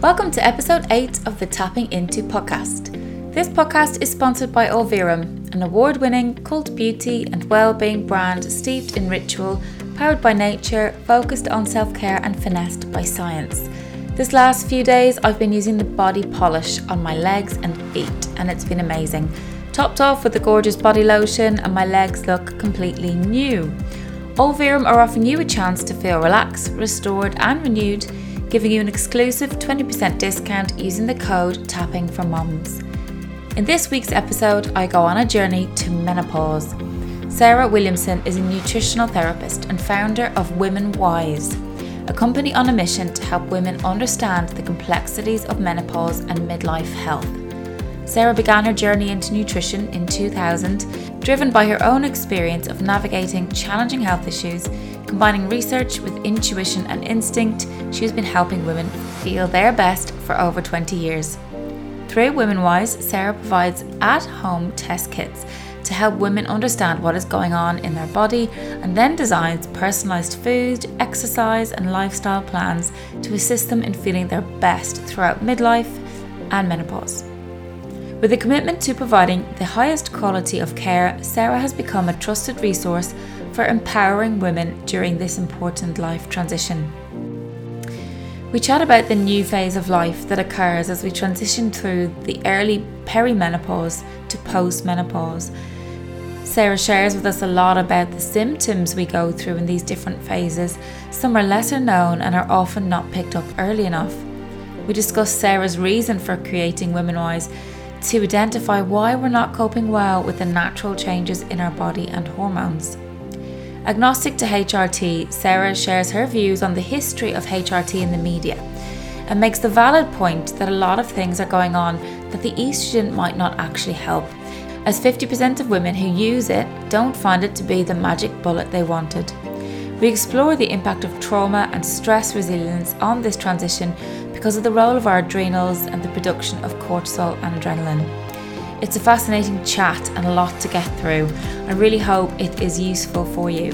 Welcome to episode 8 of the Tapping Into podcast. This podcast is sponsored by Olverum, an award winning cult beauty and well being brand steeped in ritual, powered by nature, focused on self care, and finessed by science. This last few days, I've been using the body polish on my legs and feet, and it's been amazing. Topped off with the gorgeous body lotion, and my legs look completely new. Olverum are offering you a chance to feel relaxed, restored, and renewed, giving you an exclusive 20% discount using the code Tapping for Mums. In this week's episode, I go on a journey to menopause. Sarah Williamson is a nutritional therapist and founder of WomenWise, a company on a mission to help women understand the complexities of menopause and midlife health. Sarah began her journey into nutrition in 2000, driven by her own experience of navigating challenging health issues. Combining research with intuition and instinct, she has been helping women feel their best for over 20 years. Through WomenWise, Sarah provides at home test kits to help women understand what is going on in their body and then designs personalised food, exercise, and lifestyle plans to assist them in feeling their best throughout midlife and menopause. With a commitment to providing the highest quality of care, Sarah has become a trusted resource for empowering women during this important life transition. We chat about the new phase of life that occurs as we transition through the early perimenopause to postmenopause. Sarah shares with us a lot about the symptoms we go through in these different phases. Some are lesser known and are often not picked up early enough. We discuss Sarah's reason for creating WomenWise to identify why we're not coping well with the natural changes in our body and hormones. Agnostic to HRT, Sarah shares her views on the history of HRT in the media and makes the valid point that a lot of things are going on that the estrogen might not actually help, as 50% of women who use it don't find it to be the magic bullet they wanted. We explore the impact of trauma and stress resilience on this transition because of the role of our adrenals and the production of cortisol and adrenaline. It's a fascinating chat and a lot to get through. I really hope it is useful for you.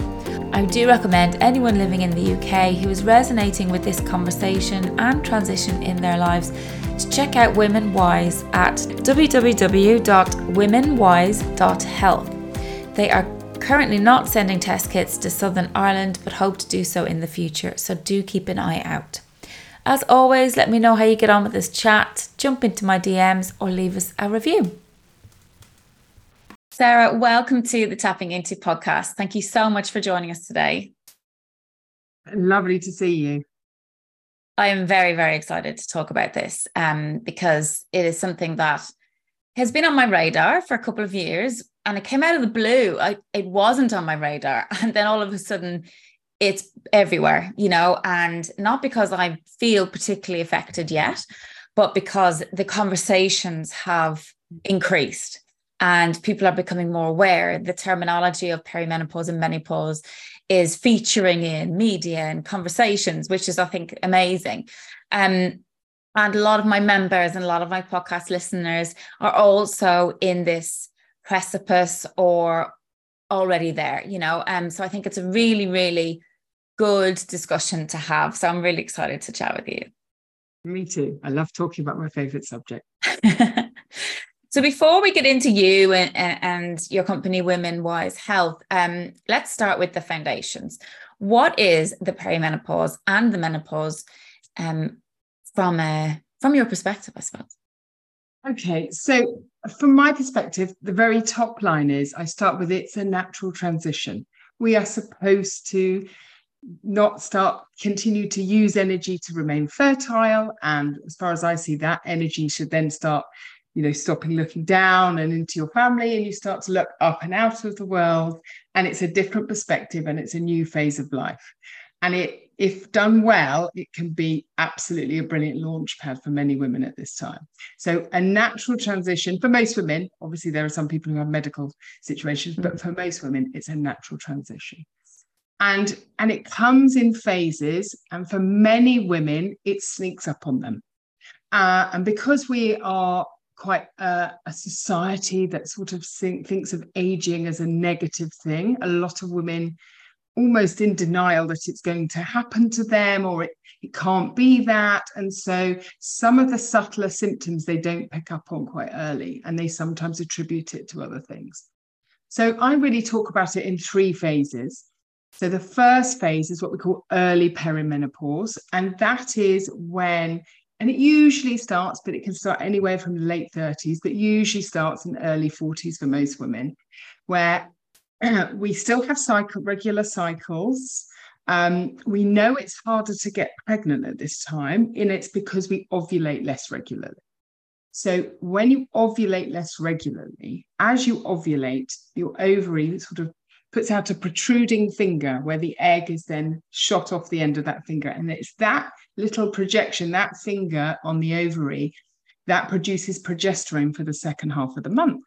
I do recommend anyone living in the UK who is resonating with this conversation and transition in their lives to check out WomenWise at www.womenwise.health. They are currently not sending test kits to Southern Ireland but hope to do so in the future, so do keep an eye out. As always, let me know how you get on with this chat, jump into my DMs, or leave us a review. Sarah, welcome to the Tapping Into podcast. Thank you so much for joining us today. Lovely to see you. I am very, very excited to talk about this um, because it is something that has been on my radar for a couple of years and it came out of the blue. I, it wasn't on my radar. And then all of a sudden, it's everywhere, you know, and not because I feel particularly affected yet, but because the conversations have increased and people are becoming more aware. The terminology of perimenopause and menopause is featuring in media and conversations, which is, I think, amazing. Um, and a lot of my members and a lot of my podcast listeners are also in this precipice or already there, you know. Um, so I think it's a really, really good discussion to have. So I'm really excited to chat with you. Me too. I love talking about my favorite subject. so before we get into you and, and your company, WomenWise Health, um, let's start with the foundations. What is the perimenopause and the menopause um, from a from your perspective, I suppose? Okay, so from my perspective, the very top line is I start with it's a natural transition. We are supposed to not start continue to use energy to remain fertile and as far as i see that energy should then start you know stopping looking down and into your family and you start to look up and out of the world and it's a different perspective and it's a new phase of life. And it if done well it can be absolutely a brilliant launch pad for many women at this time. So a natural transition for most women obviously there are some people who have medical situations but for most women it's a natural transition. And and it comes in phases and for many women it sneaks up on them. Uh, and because we are quite a, a society that sort of think, thinks of aging as a negative thing a lot of women almost in denial that it's going to happen to them or it, it can't be that. And so some of the subtler symptoms they don't pick up on quite early and they sometimes attribute it to other things. So I really talk about it in three phases. So the first phase is what we call early perimenopause, and that is when, and it usually starts, but it can start anywhere from the late 30s, but usually starts in early 40s for most women, where we still have cycle regular cycles. Um, we know it's harder to get pregnant at this time, and it's because we ovulate less regularly. So when you ovulate less regularly, as you ovulate, your ovary sort of puts out a protruding finger where the egg is then shot off the end of that finger. And it's that little projection, that finger on the ovary, that produces progesterone for the second half of the month.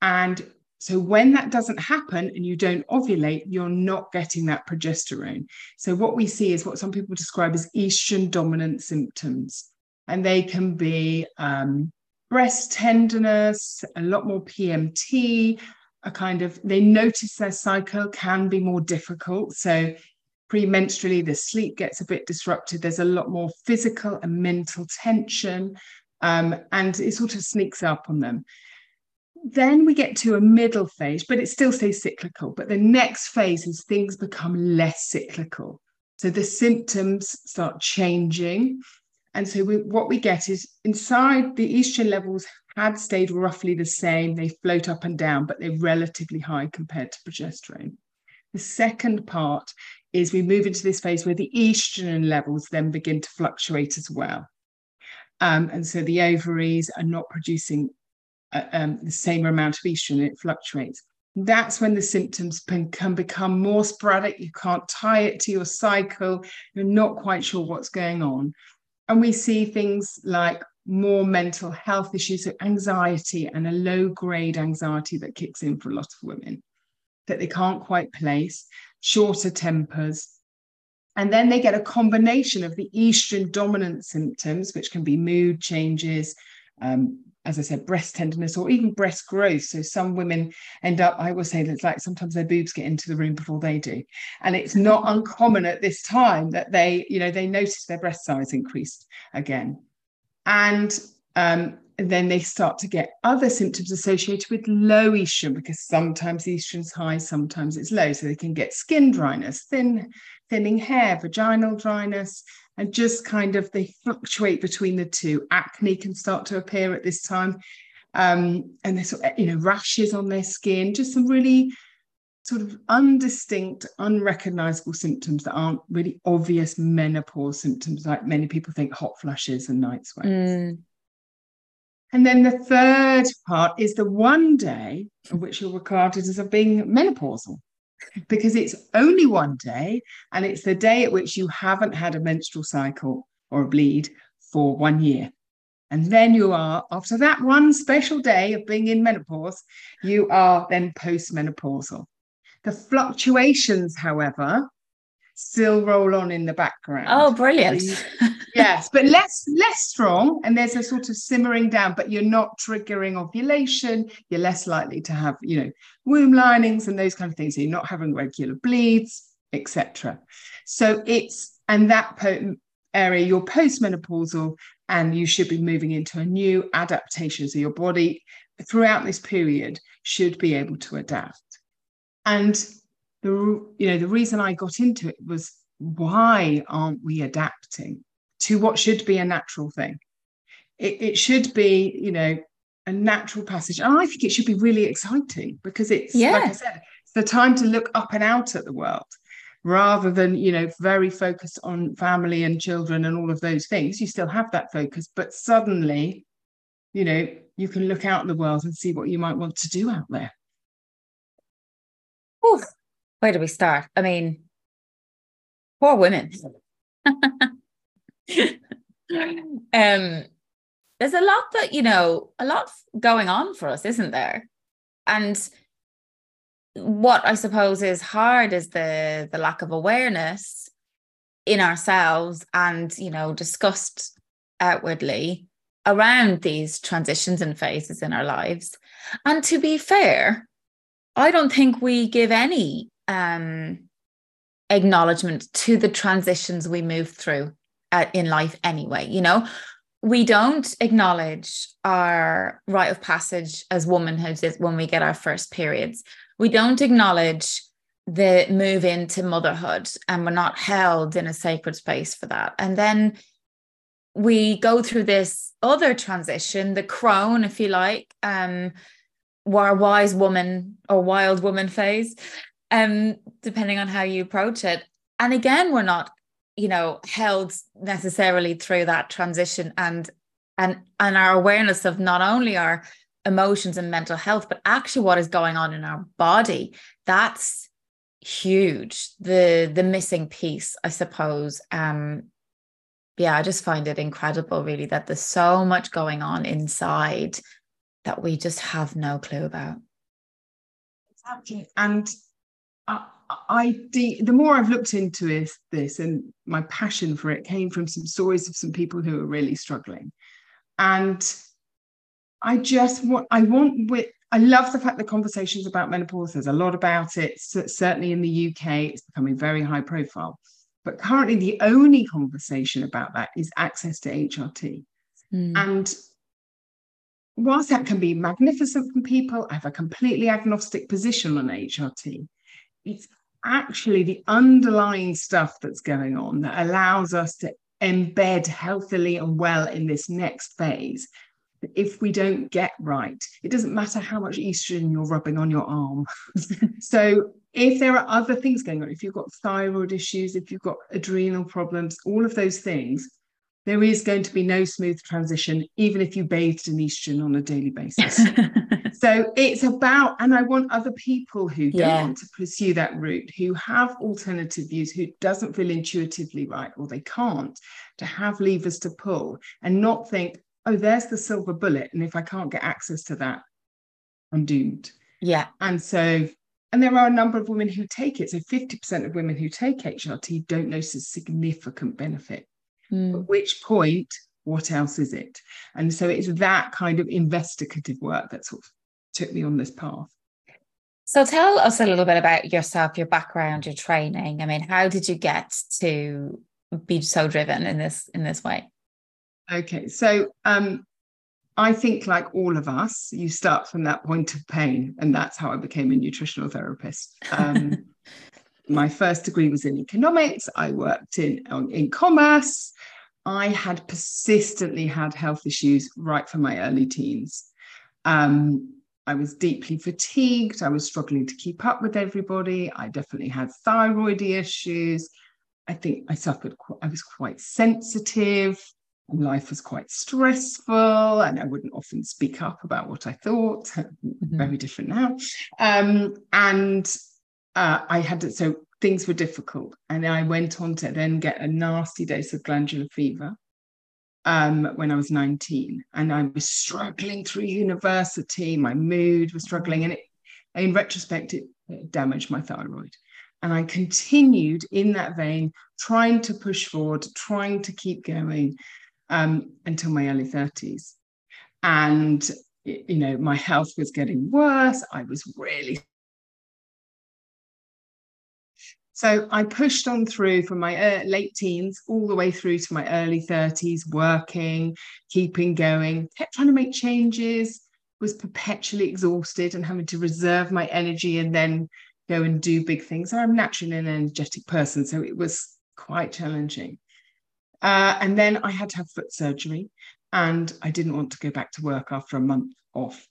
And so when that doesn't happen and you don't ovulate, you're not getting that progesterone. So what we see is what some people describe as estrogen dominant symptoms. And they can be um, breast tenderness, a lot more PMT, a kind of they notice their cycle can be more difficult. So premenstrually, the sleep gets a bit disrupted. There's a lot more physical and mental tension, um, and it sort of sneaks up on them. Then we get to a middle phase, but it still stays cyclical. But the next phase is things become less cyclical. So the symptoms start changing. And so we, what we get is inside the estrogen levels had stayed roughly the same. They float up and down, but they're relatively high compared to progesterone. The second part is we move into this phase where the estrogen levels then begin to fluctuate as well. Um, and so the ovaries are not producing uh, um, the same amount of estrogen, it fluctuates. That's when the symptoms can, can become more sporadic. You can't tie it to your cycle. You're not quite sure what's going on. And we see things like more mental health issues, so anxiety and a low grade anxiety that kicks in for a lot of women that they can't quite place, shorter tempers. And then they get a combination of the estrogen dominant symptoms, which can be mood changes, um, as I said, breast tenderness or even breast growth. So some women end up, I will say that it's like sometimes their boobs get into the room before they do. And it's not uncommon at this time that they, you know, they notice their breast size increased again. And um, then they start to get other symptoms associated with low estrogen because sometimes estrogen's high, sometimes it's low. So they can get skin dryness, thin, thinning hair, vaginal dryness, and just kind of they fluctuate between the two. Acne can start to appear at this time. Um, and there's you know rashes on their skin, just some really sort of undistinct, unrecognizable symptoms that aren't really obvious menopause symptoms, like many people think hot flushes and night sweats. Mm. And then the third part is the one day which you're regarded as of being menopausal, because it's only one day, and it's the day at which you haven't had a menstrual cycle or a bleed for one year. And then you are, after that one special day of being in menopause, you are then postmenopausal. The fluctuations, however, still roll on in the background. Oh, brilliant. Yes, but less less strong and there's a sort of simmering down, but you're not triggering ovulation. You're less likely to have, you know, womb linings and those kind of things. So you're not having regular bleeds, etc. So it's and that po- area you're postmenopausal and you should be moving into a new adaptation. So your body throughout this period should be able to adapt. And the you know the reason I got into it was why aren't we adapting to what should be a natural thing? It, it should be you know a natural passage, and I think it should be really exciting because it's yeah. like I said, it's the time to look up and out at the world rather than you know very focused on family and children and all of those things you still have that focus but suddenly you know you can look out in the world and see what you might want to do out there Oof. Where do we start? I mean, poor women. um, there's a lot that, you know, a lot going on for us, isn't there? And what I suppose is hard is the the lack of awareness in ourselves and you know discussed outwardly around these transitions and phases in our lives. And to be fair, I don't think we give any um, acknowledgement to the transitions we move through uh, in life anyway. You know, we don't acknowledge our rite of passage as womanhood when we get our first periods. We don't acknowledge the move into motherhood and we're not held in a sacred space for that. And then we go through this other transition, the crone, if you like, um, our wise woman or wild woman phase, um, depending on how you approach it. And again, we're not, you know, held necessarily through that transition and and and our awareness of not only our emotions and mental health, but actually what is going on in our body. That's huge. The the missing piece, I suppose. Um, yeah, I just find it incredible, really, that there's so much going on inside that we just have no clue about. Exactly. And I, I the, the more I've looked into this, this and my passion for it came from some stories of some people who are really struggling. And I just want, I want with, I love the fact that conversations about menopause, there's a lot about it. certainly in the UK, it's becoming very high profile. But currently, the only conversation about that is access to HRT. Mm. And whilst that can be magnificent from people, I have a completely agnostic position on HRT. It's actually the underlying stuff that's going on that allows us to embed healthily and well in this next phase if we don't get right, it doesn't matter how much estrogen you're rubbing on your arm. so, if there are other things going on, if you've got thyroid issues, if you've got adrenal problems, all of those things, there is going to be no smooth transition, even if you bathed in estrogen on a daily basis. so, it's about, and I want other people who don't want to pursue that route, who have alternative views, who doesn't feel intuitively right or they can't, to have levers to pull and not think, oh, there's the silver bullet. And if I can't get access to that, I'm doomed. Yeah. And so, and there are a number of women who take it. So 50% of women who take HRT don't notice significant benefit. Mm. At which point, what else is it? And so it's that kind of investigative work that sort of took me on this path. So tell us a little bit about yourself, your background, your training. I mean, how did you get to be so driven in this in this way? Okay, so um, I think, like all of us, you start from that point of pain, and that's how I became a nutritional therapist. Um, my first degree was in economics. I worked in in commerce. I had persistently had health issues right from my early teens. Um, I was deeply fatigued. I was struggling to keep up with everybody. I definitely had thyroid issues. I think I suffered. I was quite sensitive life was quite stressful and I wouldn't often speak up about what I thought. Mm-hmm. Very different now. Um, and uh, I had to, so things were difficult. And I went on to then get a nasty dose of glandular fever um, when I was 19. And I was struggling through university. My mood was struggling. And it, in retrospect, it, damaged my thyroid. And I continued in that vein, trying to push forward, trying to keep going um, until my early 30s. And, you know, my health was getting worse. I was really. So I pushed on through from my uh, late teens all the way through to my early 30s, working, keeping going, kept trying to make changes, was perpetually exhausted and having to reserve my energy and then go and do big things. I'm naturally an energetic person, so it was quite challenging. Uh, and then I had to have foot surgery, and I didn't want to go back to work after a month off.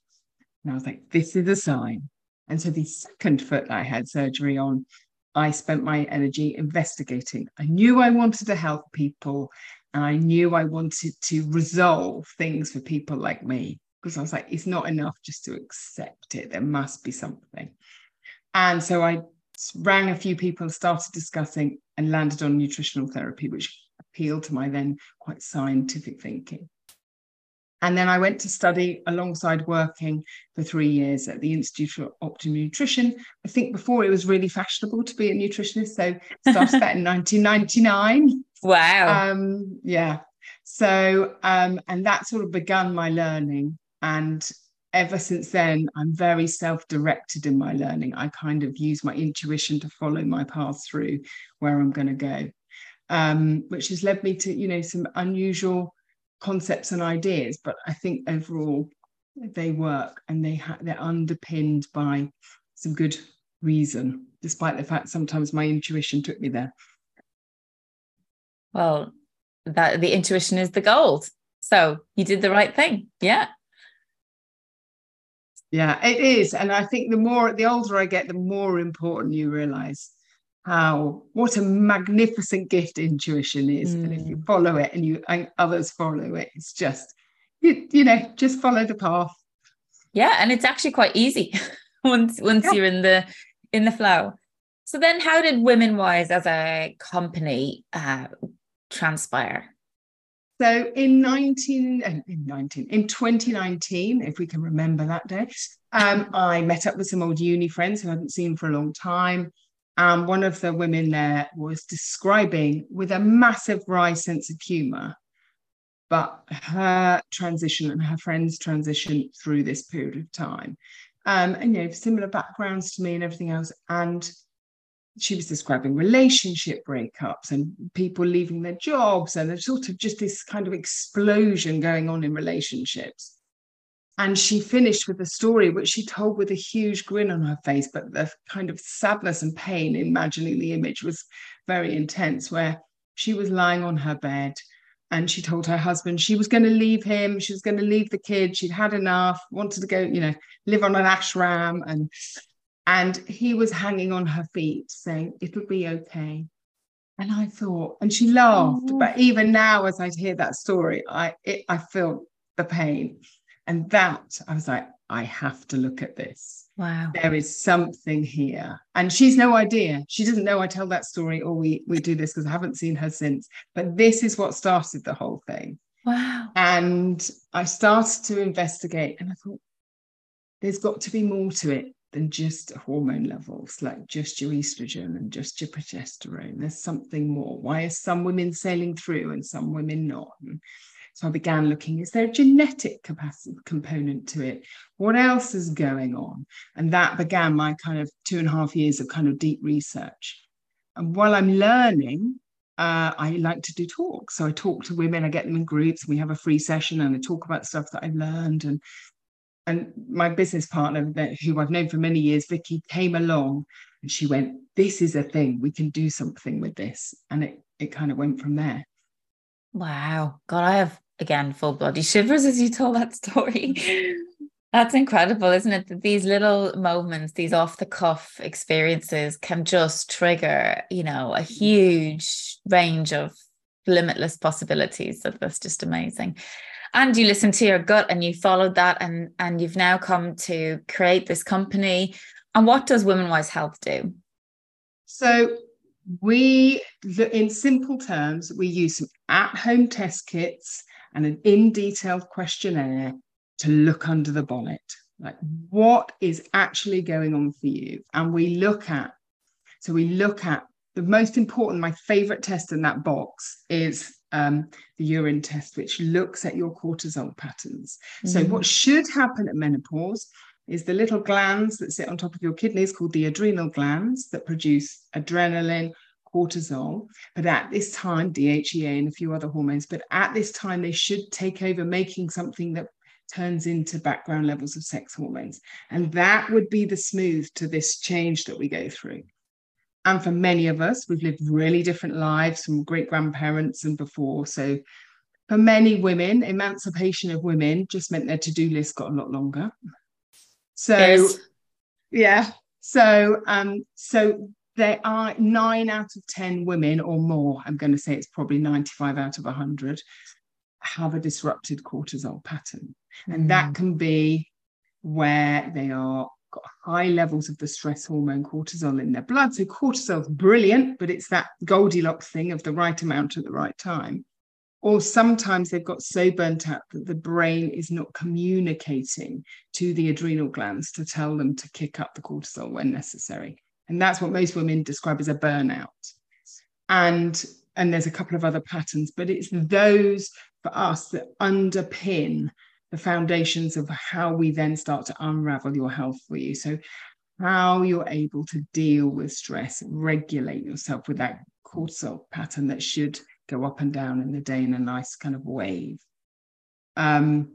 And I was like, this is a sign. And so the second foot that I had surgery on, I spent my energy investigating. I knew I wanted to help people, and I knew I wanted to resolve things for people like me because I was like, it's not enough just to accept it. There must be something. And so I rang a few people started discussing and landed on nutritional therapy, which appealed to my then quite scientific thinking. And then I went to study alongside working for three years at the Institute for Optimum Nutrition. I think before it was really fashionable to be a nutritionist. So started that in 1999. Wow. Um, yeah. So, um, and that sort of begun my learning. And ever since then, I'm very self directed in my learning. I kind of use my intuition to follow my path through where I'm going to go, um, which has led me to, you know, some unusual concepts and ideas. But I think overall, they work and they ha- they're underpinned by some good reason, despite the fact sometimes my intuition took me there. Well, that the intuition is the gold. So you did the right thing. Yeah. Yeah, it is. And I think the more the older I get, the more important you realize how what a magnificent gift intuition is. Mm. And if you mm. follow it and you and others follow it, it's just you, you know, just follow the path. Yeah, and it's actually quite easy once once yeah. you're in the in the flow. So then how did WomenWise as a company uh, transpire? So in 19, uh, in 19, in 2019, if we can remember that day, um, I met up with some old uni friends who I hadn't seen for a long time. And one of the women there was describing with a massive wry sense of humor, but her transition and her friend's transition through this period of time. Um, and you know, similar backgrounds to me and everything else. And she was describing relationship breakups and people leaving their jobs and sort of just this kind of explosion going on in relationships and she finished with a story which she told with a huge grin on her face but the kind of sadness and pain imagining the image was very intense where she was lying on her bed and she told her husband she was going to leave him she was going to leave the kid she'd had enough wanted to go you know live on an ashram and and he was hanging on her feet saying, It'll be okay. And I thought, and she laughed. But even now, as I hear that story, I it, I feel the pain. And that I was like, I have to look at this. Wow. There is something here. And she's no idea. She doesn't know I tell that story or we we do this because I haven't seen her since. But this is what started the whole thing. Wow. And I started to investigate and I thought, there's got to be more to it than just hormone levels, like just your estrogen and just your progesterone. There's something more. Why are some women sailing through and some women not? And so I began looking, is there a genetic capacity component to it? What else is going on? And that began my kind of two and a half years of kind of deep research. And while I'm learning, uh, I like to do talks. So I talk to women, I get them in groups, we have a free session and I talk about stuff that I've learned and and my business partner who I've known for many years, Vicky, came along and she went, This is a thing, we can do something with this. And it it kind of went from there. Wow. God, I have again full body shivers as you told that story. That's incredible, isn't it? That these little moments, these off the cuff experiences can just trigger, you know, a mm-hmm. huge range of limitless possibilities. So that's just amazing and you listened to your gut and you followed that and and you've now come to create this company and what does WomenWise health do so we in simple terms we use some at-home test kits and an in-detailed questionnaire to look under the bonnet like what is actually going on for you and we look at so we look at the most important my favorite test in that box is um, the urine test, which looks at your cortisol patterns. Mm. So, what should happen at menopause is the little glands that sit on top of your kidneys called the adrenal glands that produce adrenaline, cortisol. But at this time, DHEA and a few other hormones, but at this time, they should take over making something that turns into background levels of sex hormones. And that would be the smooth to this change that we go through. And for many of us, we've lived really different lives from great grandparents and before. So for many women, emancipation of women just meant their to-do list got a lot longer. So yes. yeah. So um, so there are nine out of 10 women or more, I'm going to say it's probably 95 out of 100, have a disrupted cortisol pattern. Mm. And that mm. can be where they are got high levels of the stress hormone cortisol in their blood. So cortisol's brilliant, but it's that Goldilocks thing of the right amount at the right time. Or sometimes they've got so burnt out that the brain is not communicating to the adrenal glands to tell them to kick up the cortisol when necessary. And that's what most women describe as a burnout. And and there's a couple of other patterns, but it's those for us that underpin the foundations of how we then start to unravel your health for you. So, how you're able to deal with stress, regulate yourself with that cortisol pattern that should go up and down in the day in a nice kind of wave. Um,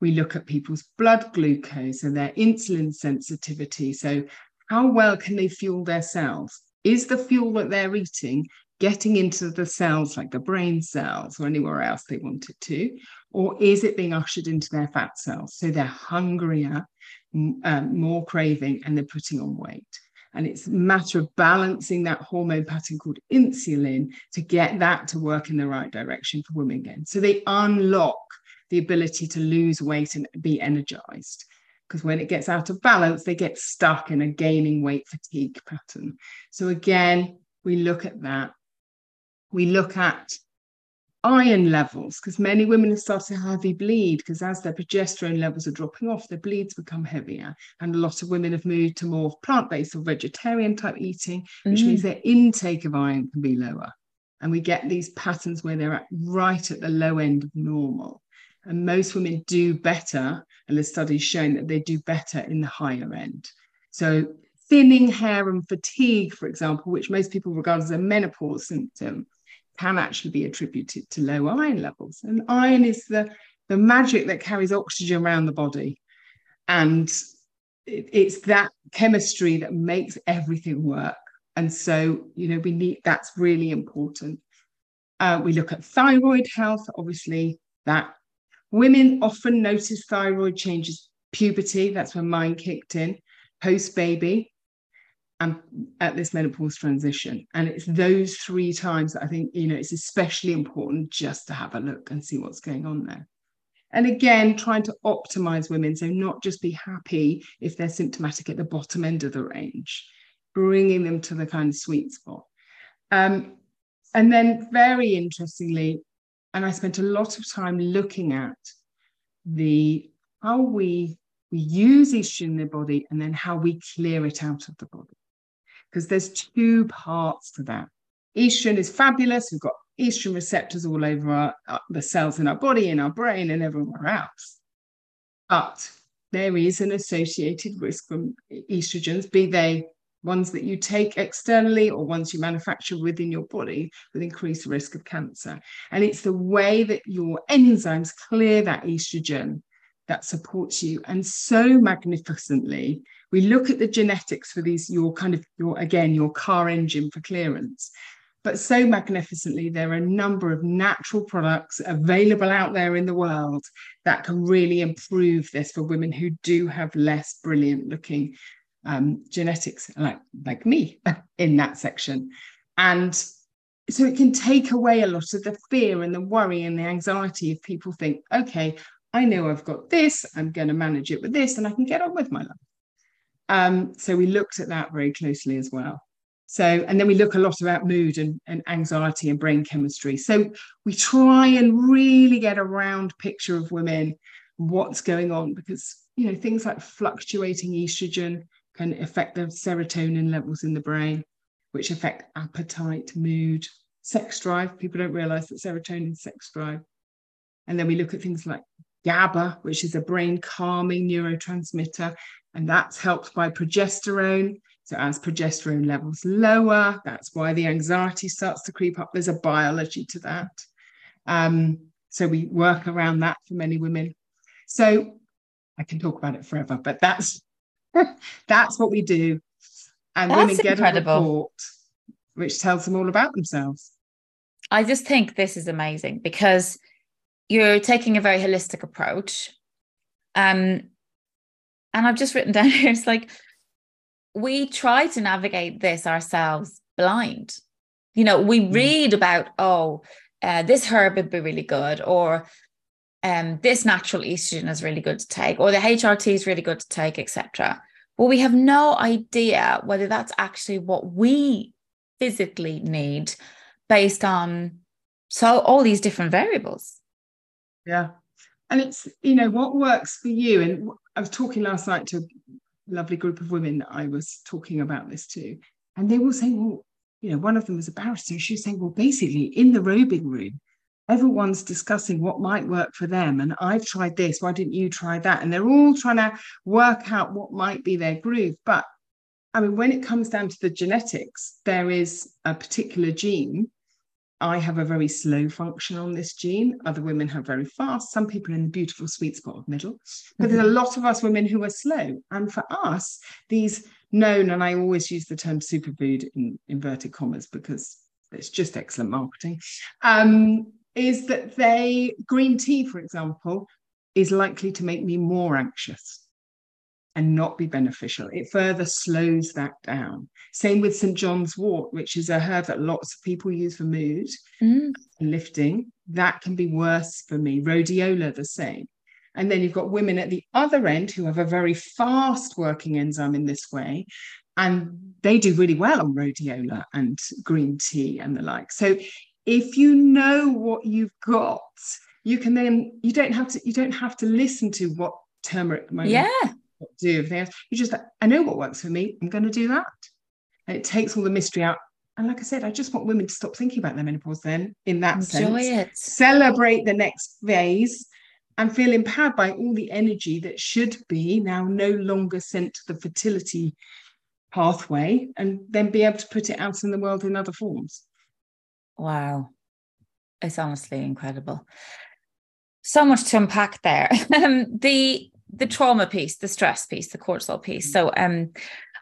we look at people's blood glucose and their insulin sensitivity. So, how well can they fuel their cells? Is the fuel that they're eating getting into the cells like the brain cells or anywhere else they want it to? Or is it being ushered into their fat cells? So they're hungrier, um, more craving, and they're putting on weight. And it's a matter of balancing that hormone pattern called insulin to get that to work in the right direction for women again. So they unlock the ability to lose weight and be energized. Because when it gets out of balance, they get stuck in a gaining weight fatigue pattern. So again, we look at that we look at iron levels because many women have started to heavy bleed because as their progesterone levels are dropping off, their bleeds become heavier. And a lot of women have moved to more plant based or vegetarian type eating, which mm. means their intake of iron can be lower. And we get these patterns where they're at right at the low end of normal. And most women do better, and the studies showing that they do better in the higher end. So thinning hair and fatigue, for example, which most people regard as a menopause symptom, can actually be attributed to low iron levels. And iron is the, the magic that carries oxygen around the body. And it, it's that chemistry that makes everything work. And so, you know, we need that's really important. Uh, we look at thyroid health, obviously, that women often notice thyroid changes puberty, that's when mine kicked in, post baby and at this menopause transition. And it's those three times that I think, you know, it's especially important just to have a look and see what's going on there. And again, trying to optimize women. So, not just be happy if they're symptomatic at the bottom end of the range, bringing them to the kind of sweet spot. Um, and then, very interestingly, and I spent a lot of time looking at the how we we use estrogen in the body and then how we clear it out of the body because there's two parts to that. Estrogen is fabulous. We've got estrogen receptors all over our, uh, the cells in our body, in our brain, and everywhere else. But there is an associated risk from estrogens, be they ones that you take externally or ones you manufacture within your body with increased risk of cancer. And it's the way that your enzymes clear that estrogen that supports you. And so magnificently, we look at the genetics for these, your kind of your again, your car engine for clearance. But so magnificently, there are a number of natural products available out there in the world that can really improve this for women who do have less brilliant looking um, genetics, like, like me in that section. And so it can take away a lot of the fear and the worry and the anxiety if people think, okay, I know I've got this, I'm going to manage it with this, and I can get on with my life. Um, so we looked at that very closely as well. So, and then we look a lot about mood and, and anxiety and brain chemistry. So we try and really get a round picture of women, what's going on, because you know things like fluctuating estrogen can affect the serotonin levels in the brain, which affect appetite, mood, sex drive. People don't realize that serotonin is sex drive. And then we look at things like GABA, which is a brain calming neurotransmitter, and that's helped by progesterone. So, as progesterone levels lower, that's why the anxiety starts to creep up. There's a biology to that. Um, so, we work around that for many women. So, I can talk about it forever, but that's that's what we do. And that's women get incredible. a report which tells them all about themselves. I just think this is amazing because you're taking a very holistic approach. Um, and I've just written down here, it's like we try to navigate this ourselves blind. You know, we mm. read about, oh, uh, this herb would be really good, or um, this natural estrogen is really good to take, or the HRT is really good to take, etc. But we have no idea whether that's actually what we physically need based on so all these different variables. Yeah. And it's, you know, what works for you. And I was talking last night to a lovely group of women that I was talking about this to. And they were saying, well, you know, one of them was a barrister. She was saying, well, basically, in the robing room, everyone's discussing what might work for them. And I've tried this, why didn't you try that? And they're all trying to work out what might be their groove. But I mean, when it comes down to the genetics, there is a particular gene. I have a very slow function on this gene. Other women have very fast. Some people are in the beautiful sweet spot of middle. But mm-hmm. there's a mm-hmm. lot of us women who are slow. And for us, these known, and I always use the term superfood in inverted commas because it's just excellent marketing, um, is that they, green tea, for example, is likely to make me more anxious and not be beneficial. It further slows that down. Same with St. John's wort, which is a herb that lots of people use for mood mm. and lifting. That can be worse for me. Rhodiola, the same. And then you've got women at the other end who have a very fast working enzyme in this way. And they do really well on rhodiola and green tea and the like. So if you know what you've got, you can then you don't have to you don't have to listen to what turmeric yeah do everything else. You just I know what works for me. I'm going to do that. And it takes all the mystery out. And like I said, I just want women to stop thinking about their menopause then in that Enjoy sense. It. Celebrate the next phase and feel empowered by all the energy that should be now no longer sent to the fertility pathway and then be able to put it out in the world in other forms. Wow. It's honestly incredible. So much to unpack there. Um, the the trauma piece, the stress piece, the cortisol piece. So um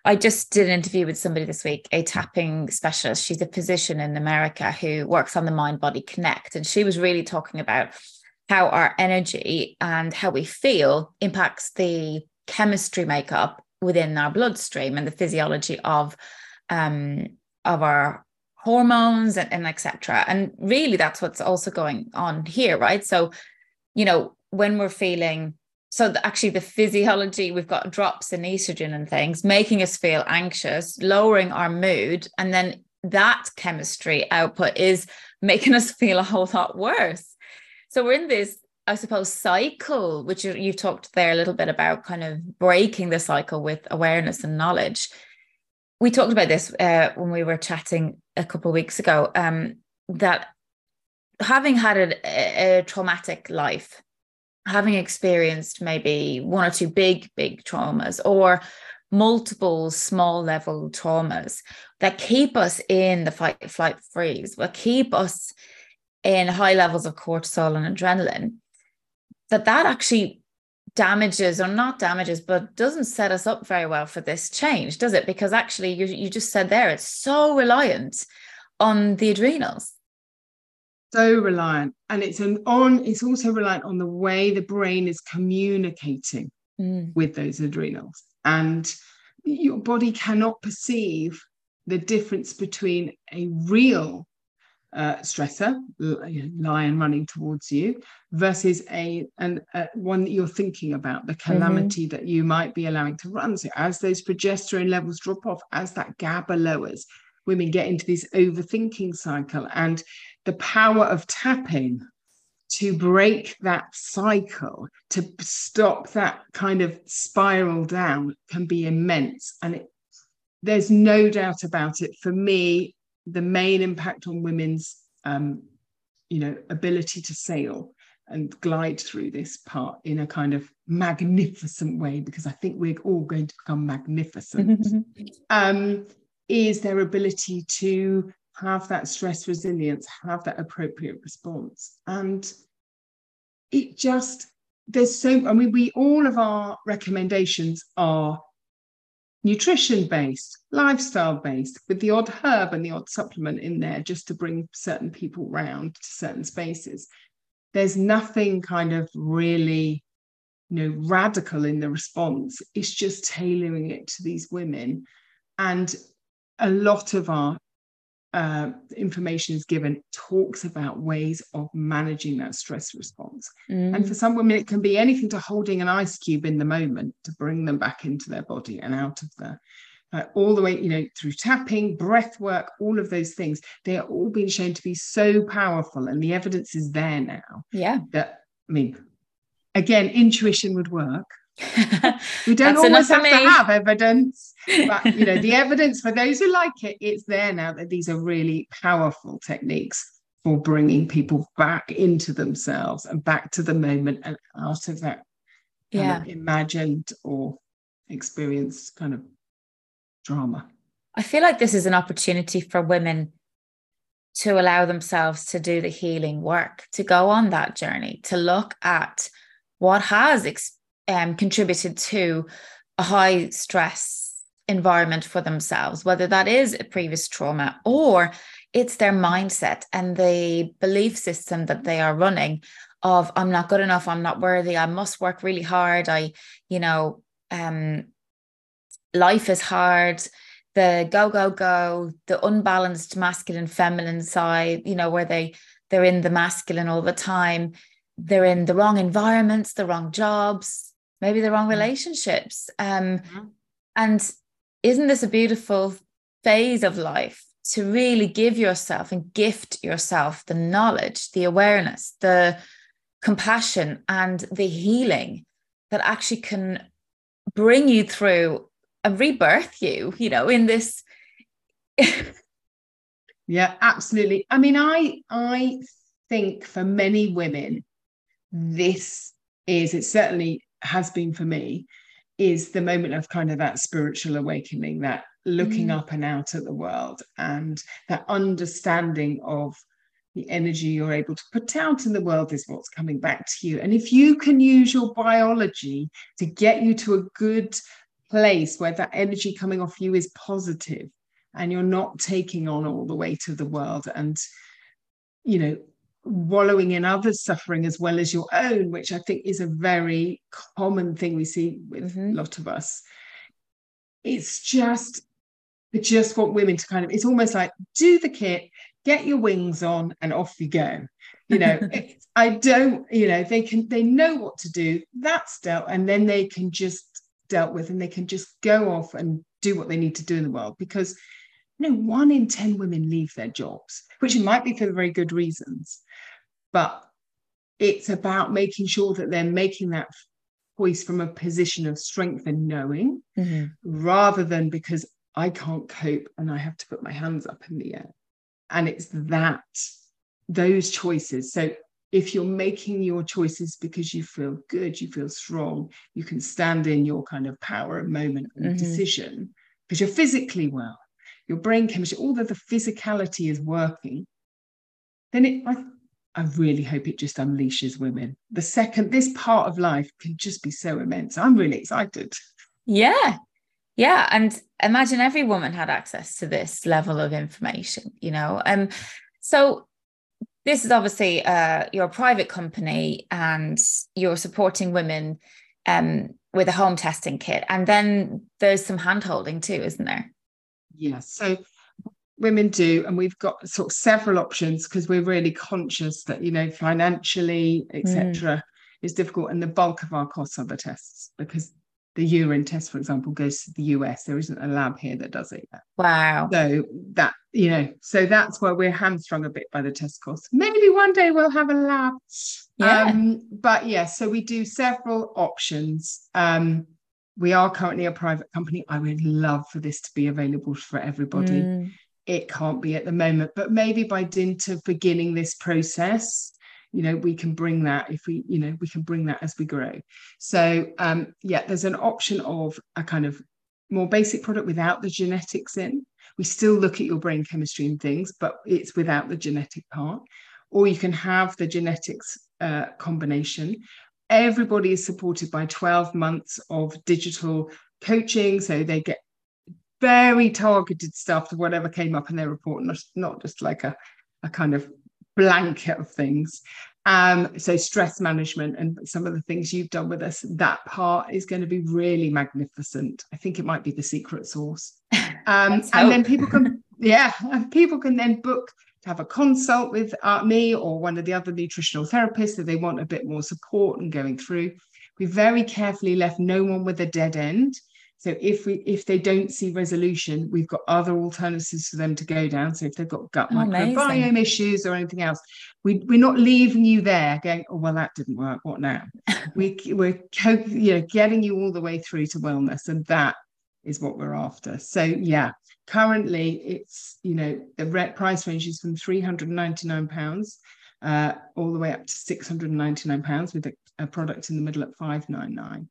I just did an interview with somebody this week, a tapping specialist. She's a physician in America who works on the mind body connect. And she was really talking about how our energy and how we feel impacts the chemistry makeup within our bloodstream and the physiology of um, of our hormones and, and etc. And really, that's what's also going on here, right? So, you know, when we're feeling so the, actually the physiology we've got drops in estrogen and things making us feel anxious lowering our mood and then that chemistry output is making us feel a whole lot worse so we're in this I suppose, cycle, which you, talked there a little bit about kind of breaking the cycle with awareness and knowledge. We talked about this uh, when we were chatting a couple of weeks ago um, that having had a, a traumatic life, having experienced maybe one or two big, big traumas or multiple small level traumas that keep us in the fight, flight, freeze, will keep us in high levels of cortisol and adrenaline that that actually damages or not damages but doesn't set us up very well for this change does it? Because actually you, you just said there it's so reliant on the adrenals. So reliant and it's an on it's also reliant on the way the brain is communicating mm. with those adrenals. And your body cannot perceive the difference between a real uh, stressor, lion running towards you, versus a and one that you're thinking about, the mm-hmm. calamity mm-hmm. that you might be allowing to run. So as those progesterone levels drop off, as that GABA lowers, women get into this overthinking cycle, and the power of tapping to break that cycle, to stop that kind of spiral down, can be immense. And it, there's no doubt about it. For me, the main impact on women's um, you know ability to sail and glide through this part in a kind of magnificent way because I think we're all going to become magnificent um, is their ability to have that stress resilience, have that appropriate response. And it just, there's so, I mean, we all of our recommendations are nutrition based, lifestyle based, with the odd herb and the odd supplement in there just to bring certain people round to certain spaces. There's nothing kind of really, you know, radical in the response. It's just tailoring it to these women. And a lot of our uh, information is given talks about ways of managing that stress response. Mm. And for some women, it can be anything to holding an ice cube in the moment to bring them back into their body and out of the. Uh, all the way, you know, through tapping, breath work, all of those things, they are all being shown to be so powerful, and the evidence is there now. Yeah. That I mean, again, intuition would work we don't always have to have evidence, but you know, the evidence for those who like it, it's there now that these are really powerful techniques. for bringing people back into themselves and back to the moment and out of that yeah. imagined or experienced kind of drama. I feel like this is an opportunity for women to allow themselves to do the healing work, to go on that journey, to look at what has um, contributed to a high stress environment for themselves, whether that is a previous trauma or it's their mindset and the belief system that they are running of I'm not good enough, I'm not worthy, I must work really hard, I, you know, um, life is hard, the go go go, the unbalanced masculine feminine side, you know, where they they're in the masculine all the time, they're in the wrong environments, the wrong jobs, maybe the wrong mm-hmm. relationships. Um, mm-hmm. and isn't this a beautiful phase of life to really give yourself and gift yourself the knowledge, the awareness, the compassion, and the healing that actually can bring you through and rebirth you, you know, in this. yeah, absolutely. I mean, I I think for many women, this is it certainly has been for me, is the moment of kind of that spiritual awakening, that looking mm. up and out at the world and that understanding of the energy you're able to put out in the world is what's coming back to you. And if you can use your biology to get you to a good place where that energy coming off you is positive and you're not taking on all the weight of the world and, you know, wallowing in others' suffering as well as your own, which I think is a very common thing we see with mm-hmm. a lot of us. It's just I just want women to kind of, it's almost like do the kit, get your wings on, and off you go. You know, I don't, you know, they can, they know what to do. That's dealt, and then they can just dealt with and they can just go off and do what they need to do in the world because you know one in 10 women leave their jobs which might be for very good reasons but it's about making sure that they're making that voice from a position of strength and knowing mm-hmm. rather than because I can't cope and I have to put my hands up in the air. And it's that, those choices. So if you're making your choices because you feel good, you feel strong, you can stand in your kind of power and moment and mm-hmm. decision because you're physically well, your brain chemistry, all the physicality is working, then it, I, I really hope it just unleashes women. The second, this part of life can just be so immense. I'm really excited. Yeah, yeah and imagine every woman had access to this level of information you know um so this is obviously uh your private company and you're supporting women um with a home testing kit and then there's some handholding too isn't there yes so women do and we've got sort of several options because we're really conscious that you know financially etc mm. is difficult and the bulk of our costs are the tests because the urine test, for example, goes to the US. There isn't a lab here that does it yet. Wow. So that, you know, so that's where we're hamstrung a bit by the test costs. Maybe one day we'll have a lab. Yeah. Um, but yeah, so we do several options. Um, we are currently a private company. I would love for this to be available for everybody. Mm. It can't be at the moment, but maybe by dint of beginning this process, you know we can bring that if we you know we can bring that as we grow so um yeah there's an option of a kind of more basic product without the genetics in we still look at your brain chemistry and things but it's without the genetic part or you can have the genetics uh, combination everybody is supported by 12 months of digital coaching so they get very targeted stuff to whatever came up in their report not, not just like a, a kind of blanket of things. Um, so stress management and some of the things you've done with us, that part is going to be really magnificent. I think it might be the secret sauce. Um, and then people can, yeah, people can then book have a consult with uh, me or one of the other nutritional therapists if they want a bit more support and going through. We very carefully left no one with a dead end. So if we if they don't see resolution, we've got other alternatives for them to go down. So if they've got gut oh, microbiome amazing. issues or anything else, we we're not leaving you there going, oh well, that didn't work. What now? we we're you know getting you all the way through to wellness, and that is what we're after. So yeah, currently it's you know the price range is from 399 pounds uh, all the way up to 699 pounds with a, a, product in the middle at 599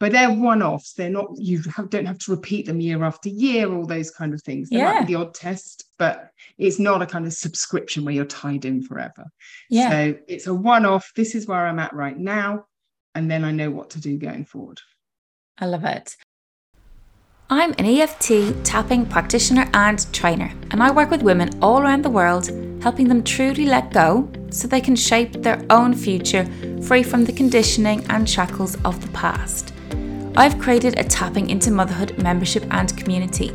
but they're one-offs. They're not you have, don't have to repeat them year after year all those kind of things. There yeah. might be the odd test but it's not a kind of subscription where you're tied in forever. Yeah. So it's a one-off. This is where i'm at right now and then i know what to do going forward. I love it I'm an EFT tapping practitioner and trainer, and I work with women all around the world, helping them truly let go so they can shape their own future free from the conditioning and shackles of the past. I've created a Tapping into Motherhood membership and community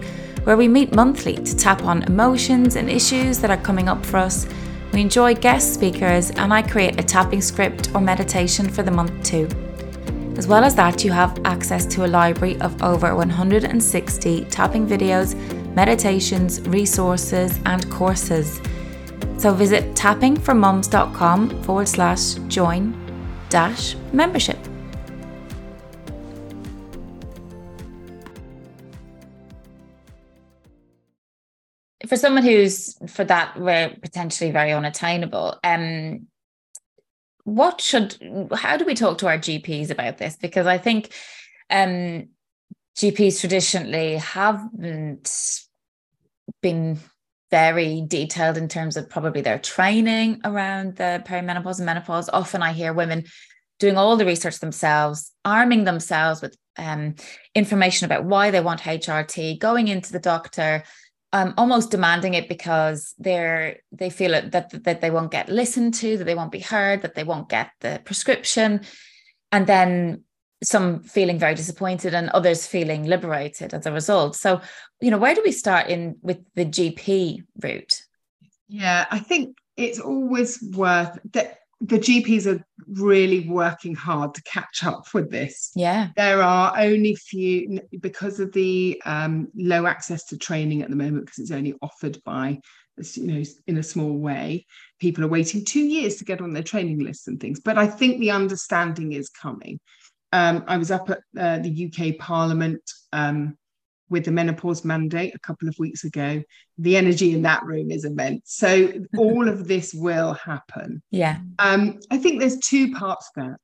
where we meet monthly to tap on emotions and issues that are coming up for us. We enjoy guest speakers, and I create a tapping script or meditation for the month too. As well as that, you have access to a library of over 160 tapping videos, meditations, resources, and courses. So visit tappingformums.com forward slash join dash membership. For someone who's for that we're potentially very unattainable, um, what should how do we talk to our gps about this? Because i think um gps traditionally haven't been very detailed in terms of probably their training around the perimenopause and menopause. Often i hear women doing all the research themselves arming themselves with um, information about why they want hrt going into the doctor um, almost demanding it because they're they feel it, that that they won't get listened to, that they won't be heard, that they won't get the prescription, and then some feeling very disappointed and others feeling liberated as a result. So, you know, where do we start in with the GP route? Yeah, I think it's always worth that the GPs are really working hard to catch up with this. Yeah. There are only few, because of the um, low access to training at the moment, because it's only offered by, you know, in a small way, people are waiting two years to get on their training lists and things. But I think the understanding is coming. Um, I was up at uh, the UK Parliament um, with the menopause mandate a couple of weeks ago, the energy in that room is immense. So all of this will happen. Yeah. Um, I think there's two parts of that.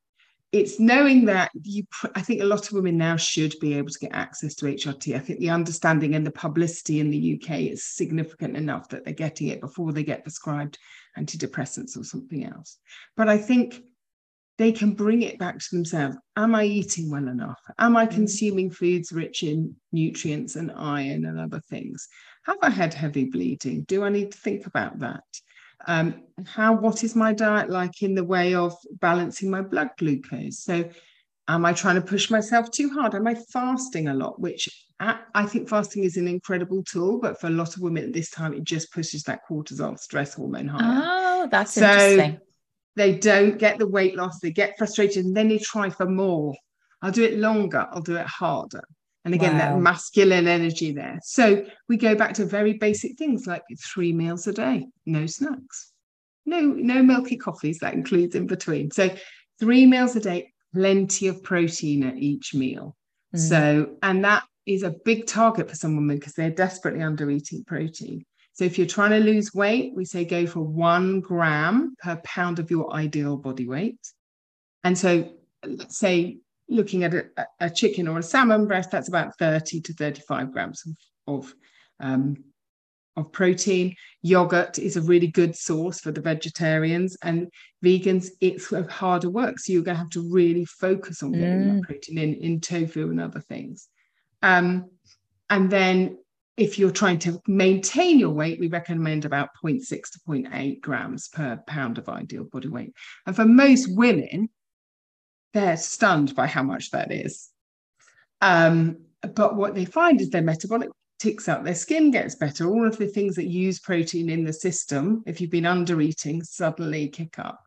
It's knowing that you, I think a lot of women now should be able to get access to HRT. I think the understanding and the publicity in the UK is significant enough that they're getting it before they get prescribed antidepressants or something else. But I think they can bring it back to themselves. Am I eating well enough? Am I mm. consuming foods rich in nutrients and iron and other things? Have I had heavy bleeding? Do I need to think about that? Um, how what is my diet like in the way of balancing my blood glucose? So am I trying to push myself too hard? Am I fasting a lot? Which I think fasting is an incredible tool, but for a lot of women at this time, it just pushes that cortisol stress hormone higher. Oh, that's so interesting they don't get the weight loss, they get frustrated, and then they try for more. I'll do it longer, I'll do it harder. And again, wow. that masculine energy there. So we go back to very basic things like three meals a day, no snacks, no, no milky coffees, that includes in between. So three meals a day, plenty of protein at each meal. Mm. So, and that is a big target for some women because they're desperately under eating protein. So if you're trying to lose weight, we say go for one gram per pound of your ideal body weight. And so let's say looking at a, a chicken or a salmon breast, that's about 30 to 35 grams of, of, um, of protein. Yogurt is a really good source for the vegetarians and vegans. It's harder work. So you're going to have to really focus on getting mm. that protein in, in tofu and other things. Um, and then if you're trying to maintain your weight, we recommend about 0.6 to 0.8 grams per pound of ideal body weight. And for most women, they're stunned by how much that is. Um, but what they find is their metabolic ticks up, their skin gets better. All of the things that use protein in the system, if you've been under eating, suddenly kick up.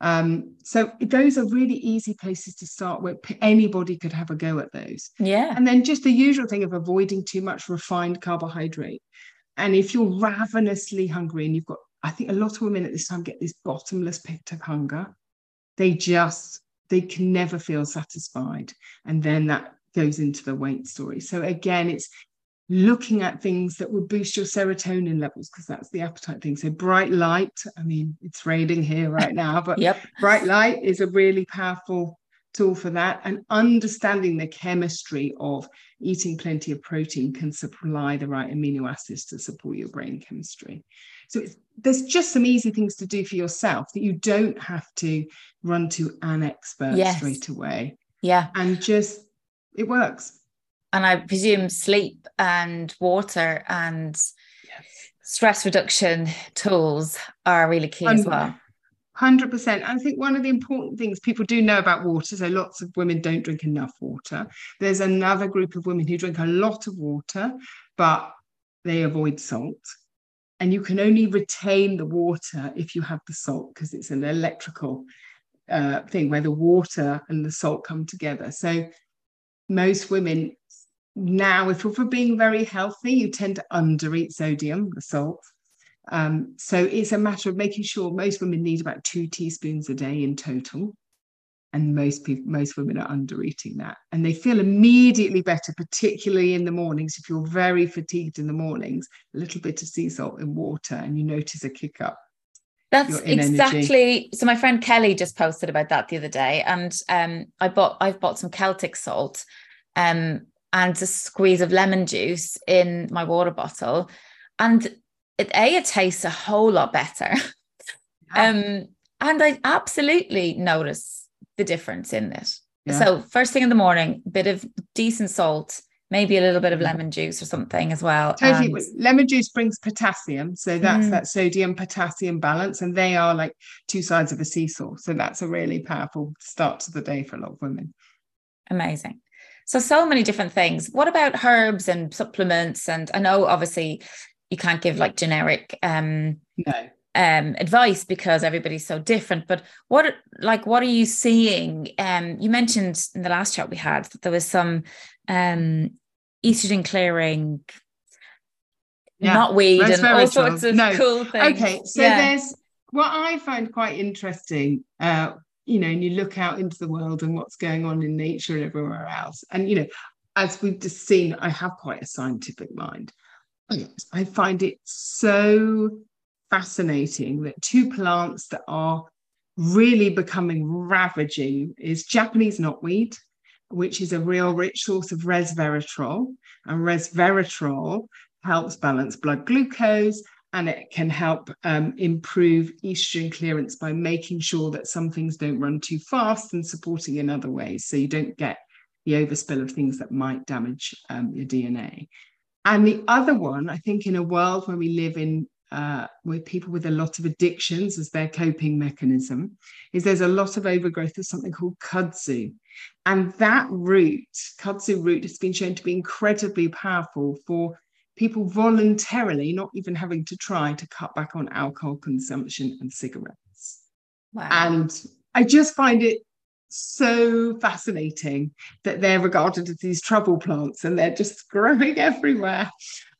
Um, so those are really easy places to start where anybody could have a go at those. Yeah. And then just the usual thing of avoiding too much refined carbohydrate. And if you're ravenously hungry and you've got, I think a lot of women at this time get this bottomless pit of hunger. They just, they can never feel satisfied. And then that goes into the weight story. So again, it's looking at things that will boost your serotonin levels because that's the appetite thing. So bright light, I mean, it's raining here right now, but yep. bright light is a really powerful tool for that. And understanding the chemistry of eating plenty of protein can supply the right amino acids to support your brain chemistry. So there's just some easy things to do for yourself that you don't have to run to an expert yes. straight away. Yeah. And just, it works and I presume sleep and water and yes. stress reduction tools are really key as well. 100%. I think one of the important things people do know about water, so lots of women don't drink enough water. There's another group of women who drink a lot of water, but they avoid salt. And you can only retain the water if you have the salt because it's an electrical uh, thing where the water and the salt come together. So most women now, if you're being very healthy, you tend to undereat sodium, the salt. Um, so it's a matter of making sure most women need about two teaspoons a day in total. And most people, most women are under eating that. And they feel immediately better, particularly in the mornings. If you're very fatigued in the mornings, a little bit of sea salt in water and you notice a kick up. That's exactly energy. so. My friend Kelly just posted about that the other day, and um, I bought I've bought some Celtic salt, um, and a squeeze of lemon juice in my water bottle. And it, A, it tastes a whole lot better. Yeah. um, and I absolutely notice the difference in it. Yeah. So, first thing in the morning, bit of decent salt, maybe a little bit of lemon juice or something as well. Totally. And... Lemon juice brings potassium. So that's mm. that sodium potassium balance. And they are like two sides of a seesaw. So that's a really powerful start to the day for a lot of women. Amazing. So, so many different things. What about herbs and supplements? And I know obviously you can't give like generic um, no. um, advice because everybody's so different. But what like what are you seeing? Um, you mentioned in the last chat we had that there was some um, estrogen clearing, yeah. knotweed, and all sorts of no. cool things. Okay, so yeah. there's what I find quite interesting. Uh, you know, and you look out into the world and what's going on in nature and everywhere else. And, you know, as we've just seen, I have quite a scientific mind. I find it so fascinating that two plants that are really becoming ravaging is Japanese knotweed, which is a real rich source of resveratrol. And resveratrol helps balance blood glucose and it can help um, improve estrogen clearance by making sure that some things don't run too fast and supporting in other ways so you don't get the overspill of things that might damage um, your DNA. And the other one, I think, in a world where we live in uh, with people with a lot of addictions as their coping mechanism, is there's a lot of overgrowth of something called kudzu. And that root, kudzu root, has been shown to be incredibly powerful for people voluntarily not even having to try to cut back on alcohol consumption and cigarettes. Wow. And I just find it so fascinating that they're regarded as these trouble plants and they're just growing everywhere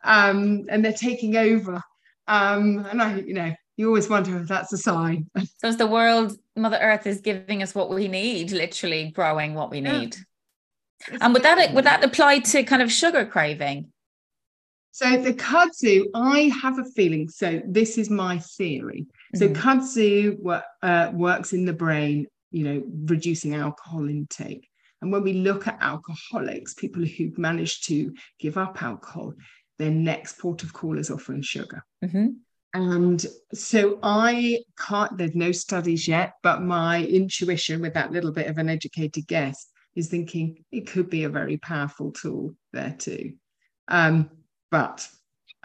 um, and they're taking over. Um, and I, you know, you always wonder if that's a sign. So as the world, Mother Earth is giving us what we need, literally growing what we need. Yeah. And would that would that apply to kind of sugar craving? So the kudzu, I have a feeling. So this is my theory. Mm-hmm. So kudzu uh, works in the brain, you know, reducing alcohol intake. And when we look at alcoholics, people who've managed to give up alcohol, their next port of call is often sugar. Mm-hmm. And so I can't, there's no studies yet, but my intuition with that little bit of an educated guess is thinking it could be a very powerful tool there too. Um, but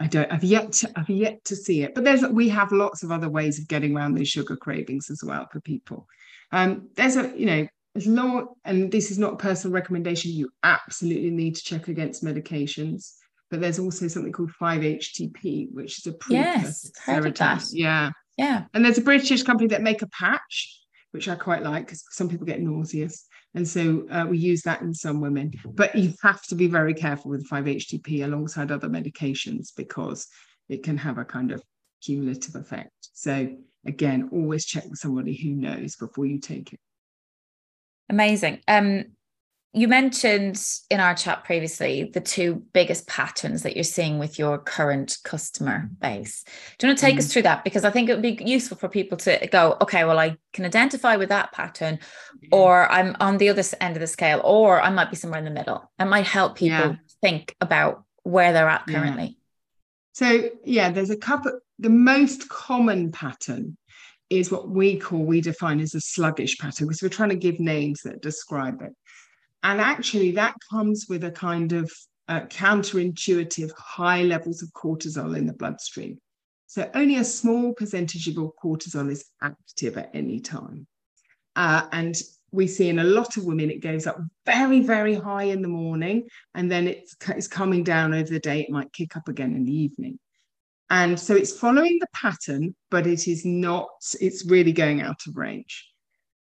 I don't. I've yet to. I've yet to see it. But there's. We have lots of other ways of getting around those sugar cravings as well for people. Um, there's a. You know, as long and this is not a personal recommendation. You absolutely need to check against medications. But there's also something called 5-HTP, which is a yes, heard of that. Yeah, yeah. And there's a British company that make a patch, which I quite like because some people get nauseous. And so uh, we use that in some women. But you have to be very careful with 5-HTP alongside other medications because it can have a kind of cumulative effect. So again, always check with somebody who knows before you take it. Amazing. Um, you mentioned in our chat previously the two biggest patterns that you're seeing with your current customer base. Do you want to take mm. us through that? Because I think it would be useful for people to go, okay, well, I can identify with that pattern, or I'm on the other end of the scale, or I might be somewhere in the middle. It might help people yeah. think about where they're at currently. Yeah. So, yeah, there's a couple, the most common pattern is what we call, we define as a sluggish pattern, because we're trying to give names that describe it. And actually, that comes with a kind of uh, counterintuitive high levels of cortisol in the bloodstream. So, only a small percentage of your cortisol is active at any time. Uh, and we see in a lot of women, it goes up very, very high in the morning, and then it's, it's coming down over the day. It might kick up again in the evening. And so it's following the pattern, but it is not, it's really going out of range.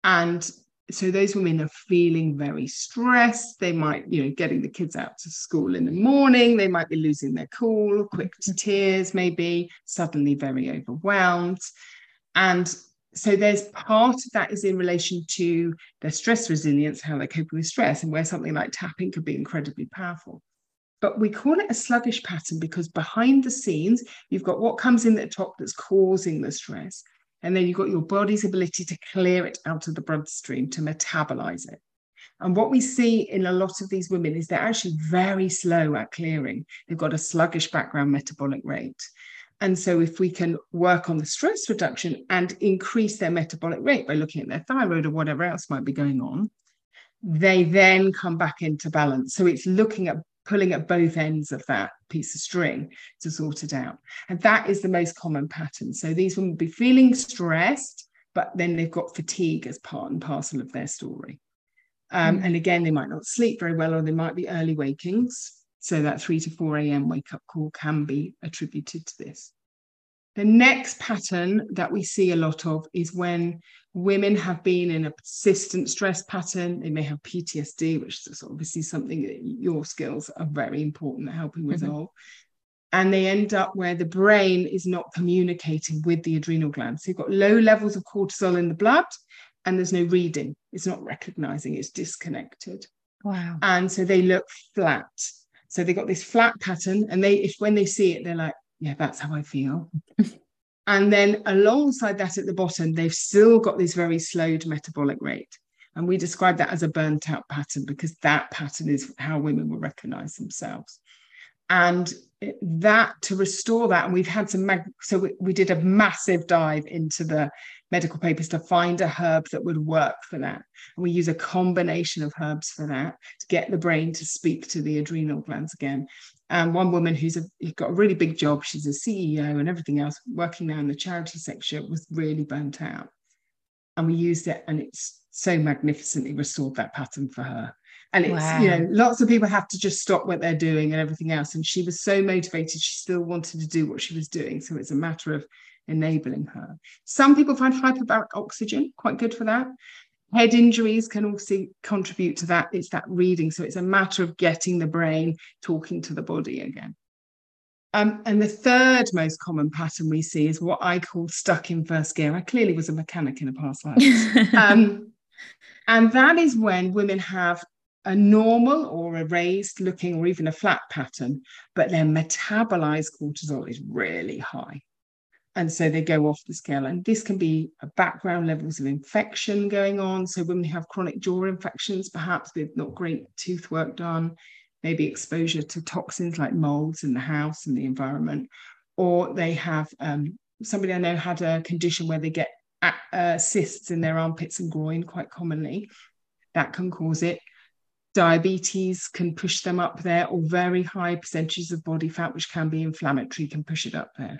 And so those women are feeling very stressed. They might you know getting the kids out to school in the morning. They might be losing their cool quick to mm-hmm. tears maybe suddenly very overwhelmed. And so there's part of that is in relation to their stress resilience how they're coping with stress and where something like tapping could be incredibly powerful. But we call it a sluggish pattern because behind the scenes you've got what comes in at the top that's causing the stress and then you've got your body's ability to clear it out of the bloodstream to metabolize it. And what we see in a lot of these women is they're actually very slow at clearing. They've got a sluggish background metabolic rate. And so, if we can work on the stress reduction and increase their metabolic rate by looking at their thyroid or whatever else might be going on, they then come back into balance. So, it's looking at pulling at both ends of that piece of string to sort it out. And that is the most common pattern. So these women be feeling stressed, but then they've got fatigue as part and parcel of their story. Um, mm. And again, they might not sleep very well, or they might be early wakings. So that 3 to 4 a.m. wake up call can be attributed to this. The next pattern that we see a lot of is when women have been in a persistent stress pattern. They may have PTSD, which is obviously something that your skills are very important at helping mm-hmm. resolve. Mm-hmm. And they end up where the brain is not communicating with the adrenal glands. So you've got low levels of cortisol in the blood, and there's no reading. It's not recognizing, it's disconnected. Wow. And so they look flat. So they've got this flat pattern, and they, if when they see it, they're like, yeah, that's how I feel. and then alongside that at the bottom, they've still got this very slowed metabolic rate. And we describe that as a burnt out pattern because that pattern is how women will recognize themselves. And that to restore that, and we've had some, mag- so we, we did a massive dive into the medical papers to find a herb that would work for that. And we use a combination of herbs for that to get the brain to speak to the adrenal glands again. And one woman who's a, got a really big job, she's a CEO and everything else, working now in the charity sector, was really burnt out. And we used it, and it's so magnificently restored that pattern for her. And it's, wow. you know, lots of people have to just stop what they're doing and everything else. And she was so motivated, she still wanted to do what she was doing. So it's a matter of enabling her. Some people find hyperbaric oxygen quite good for that. Head injuries can also contribute to that. It's that reading. So it's a matter of getting the brain talking to the body again. Um, and the third most common pattern we see is what I call stuck in first gear. I clearly was a mechanic in a past life. um, and that is when women have a normal or a raised looking or even a flat pattern, but their metabolized cortisol is really high and so they go off the scale. And this can be background levels of infection going on. So women who have chronic jaw infections, perhaps with not great tooth work done, maybe exposure to toxins like molds in the house and the environment, or they have um, somebody I know had a condition where they get uh, cysts in their armpits and groin quite commonly. That can cause it. Diabetes can push them up there, or very high percentages of body fat, which can be inflammatory, can push it up there.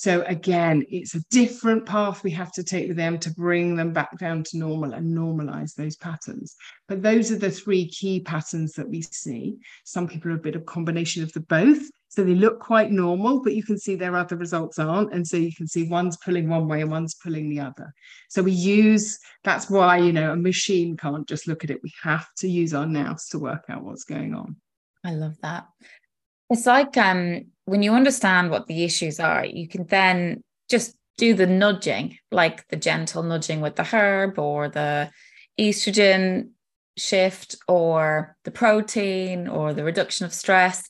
So again, it's a different path we have to take with them to bring them back down to normal and normalize those patterns. But those are the three key patterns that we see. Some people are a bit of combination of the both. So they look quite normal, but you can see their other results aren't. And so you can see one's pulling one way and one's pulling the other. So we use that's why, you know, a machine can't just look at it. We have to use our nous to work out what's going on. I love that. It's like um, when you understand what the issues are, you can then just do the nudging, like the gentle nudging with the herb or the estrogen shift or the protein or the reduction of stress.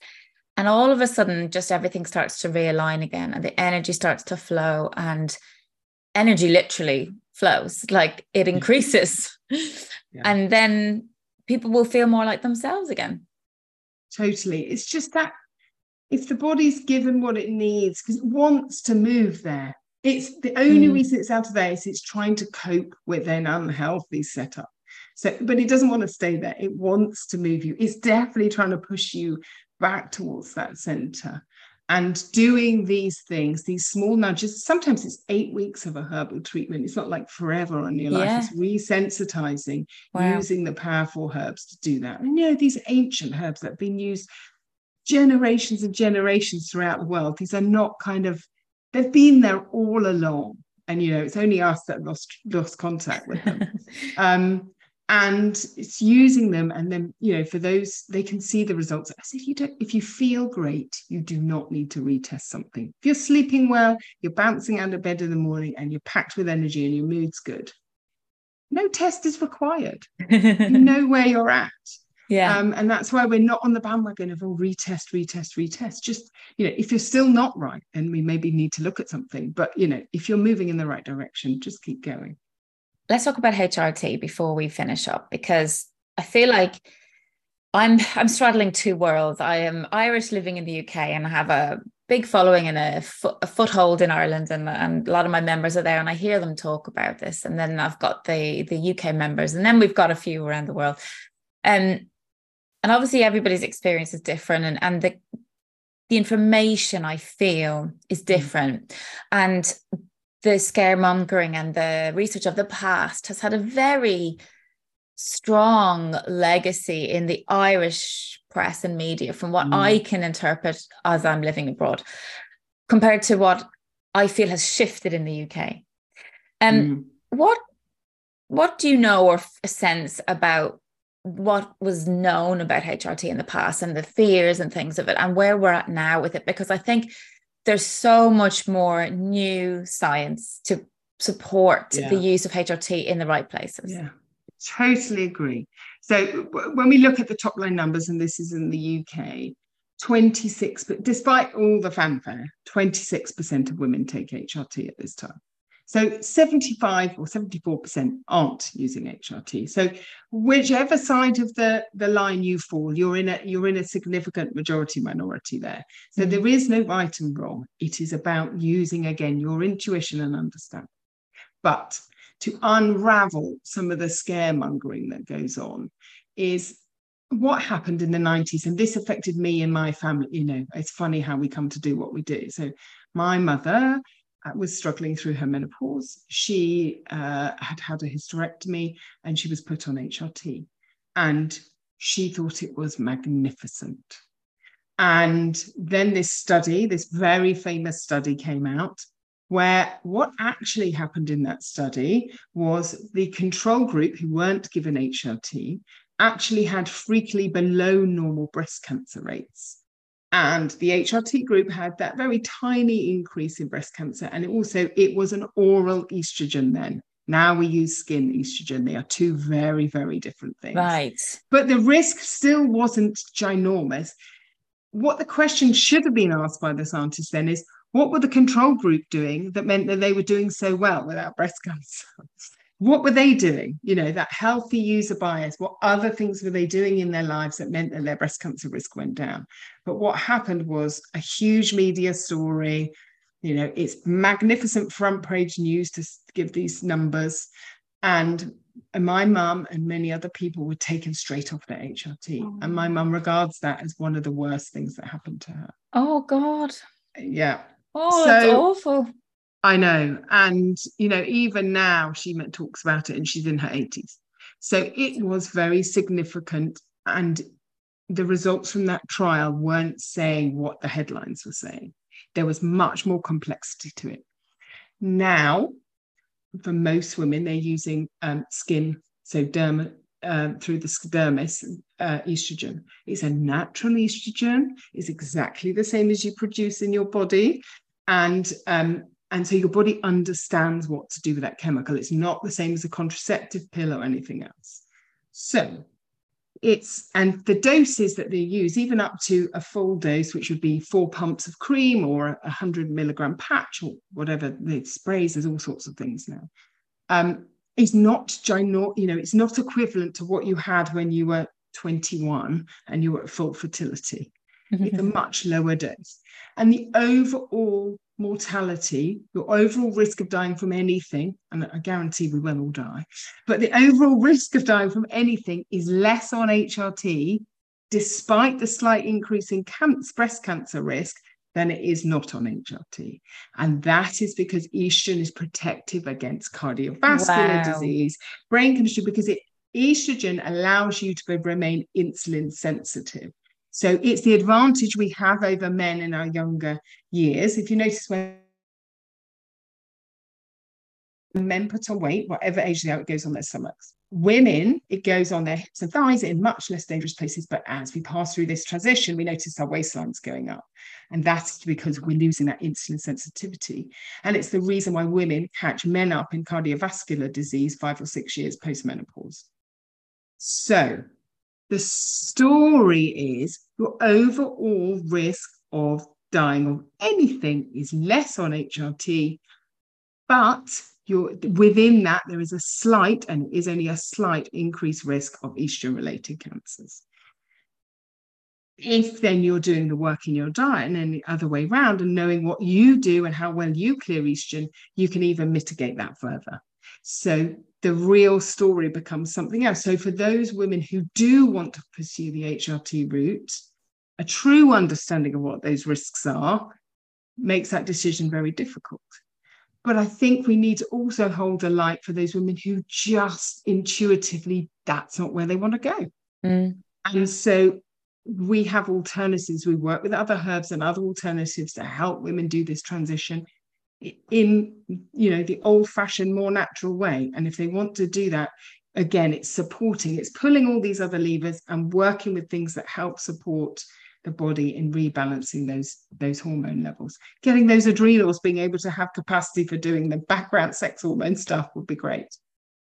And all of a sudden, just everything starts to realign again and the energy starts to flow and energy literally flows, like it increases. Yeah. And then people will feel more like themselves again. Totally. It's just that if the body's given what it needs, because it wants to move there, it's the only mm. reason it's out of there is it's trying to cope with an unhealthy setup. So, but it doesn't want to stay there. It wants to move you. It's definitely trying to push you back towards that center. And doing these things, these small nudges, sometimes it's eight weeks of a herbal treatment. It's not like forever on your life. Yeah. It's resensitizing, wow. using the powerful herbs to do that. And you know, these ancient herbs that have been used generations and generations throughout the world, these are not kind of, they've been there all along. And you know, it's only us that lost lost contact with them. um, and it's using them. And then you know for those they can see the results. As if you don't if you feel great you do not need to retest something. If you're sleeping well you're bouncing out of bed in the morning and you're packed with energy and your mood's good no test is required. You know where you're at yeah um, and that's why we're not on the bandwagon of all oh, retest retest retest just you know if you're still not right then we maybe need to look at something but you know if you're moving in the right direction just keep going let's talk about HRT before we finish up because I feel like I'm I'm straddling two worlds. I am Irish living in the UK and I have a big following and a, fo- a foothold in Ireland and, and a lot of my members are there and I hear them talk about this. And then I've got the the UK members and then we've got a few around the world. Um, and obviously everybody's experience is different and, and the the information I feel is mm. different. And the scaremongering and the research of the past has had a very strong legacy in the Irish press and media, from what mm. I can interpret as I'm living abroad, compared to what I feel has shifted in the UK. Um, mm. What what do you know or a sense about what was known about HRT in the past and the fears and things of it, and where we're at now with it? Because I think there's so much more new science to support yeah. the use of HRT in the right places. Yeah, totally agree. So when we look at the top line numbers, and this is in the UK, 26, but despite all the fanfare, 26% of women take HRT at this time. So 75 or 74% aren't using HRT. So whichever side of the, the line you fall, you're in a you're in a significant majority minority there. So mm-hmm. there is no right and wrong. It is about using again your intuition and understanding. But to unravel some of the scaremongering that goes on is what happened in the 90s and this affected me and my family you know it's funny how we come to do what we do so my mother was struggling through her menopause. She uh, had had a hysterectomy and she was put on HRT. And she thought it was magnificent. And then this study, this very famous study, came out where what actually happened in that study was the control group who weren't given HRT actually had frequently below normal breast cancer rates. And the HRT group had that very tiny increase in breast cancer. And it also, it was an oral estrogen then. Now we use skin estrogen. They are two very, very different things. Right. But the risk still wasn't ginormous. What the question should have been asked by the scientists then is what were the control group doing that meant that they were doing so well without breast cancer? what were they doing? You know, that healthy user bias, what other things were they doing in their lives that meant that their breast cancer risk went down? But what happened was a huge media story. You know, it's magnificent front page news to give these numbers. And my mum and many other people were taken straight off their HRT. Oh. And my mum regards that as one of the worst things that happened to her. Oh, God. Yeah. Oh, so, that's awful. I know. And, you know, even now she talks about it and she's in her 80s. So it was very significant. And the results from that trial weren't saying what the headlines were saying. There was much more complexity to it. Now, for most women, they're using um, skin, so derma, uh, through the dermis uh, estrogen. It's a natural estrogen. It's exactly the same as you produce in your body. And um, and so your body understands what to do with that chemical. It's not the same as a contraceptive pill or anything else. So it's and the doses that they use, even up to a full dose, which would be four pumps of cream or a hundred milligram patch or whatever the sprays. There's all sorts of things now. Um, is not ginormous. You know, it's not equivalent to what you had when you were 21 and you were at full fertility. Mm-hmm. It's a much lower dose, and the overall mortality, your overall risk of dying from anything, and I guarantee we will all die, but the overall risk of dying from anything is less on HRT, despite the slight increase in cancer, breast cancer risk, than it is not on HRT. And that is because estrogen is protective against cardiovascular wow. disease, brain chemistry, because it estrogen allows you to remain insulin sensitive. So it's the advantage we have over men in our younger years. If you notice when men put on weight, whatever age they are, it goes on their stomachs. Women, it goes on their hips and thighs in much less dangerous places. But as we pass through this transition, we notice our waistlines going up. And that's because we're losing that insulin sensitivity. And it's the reason why women catch men up in cardiovascular disease five or six years post menopause. So the story is your overall risk of dying of anything is less on HRT, but you're within that there is a slight and is only a slight increased risk of estrogen related cancers. If then you're doing the work in your diet and then the other way around and knowing what you do and how well you clear estrogen, you can even mitigate that further. So the real story becomes something else. So for those women who do want to pursue the HRT route, a true understanding of what those risks are makes that decision very difficult. But I think we need to also hold a light for those women who just intuitively, that's not where they want to go. Mm. And so we have alternatives. We work with other herbs and other alternatives to help women do this transition in you know the old fashioned more natural way. And if they want to do that again it's supporting it's pulling all these other levers and working with things that help support the body in rebalancing those those hormone levels. Getting those adrenals being able to have capacity for doing the background sex hormone stuff would be great.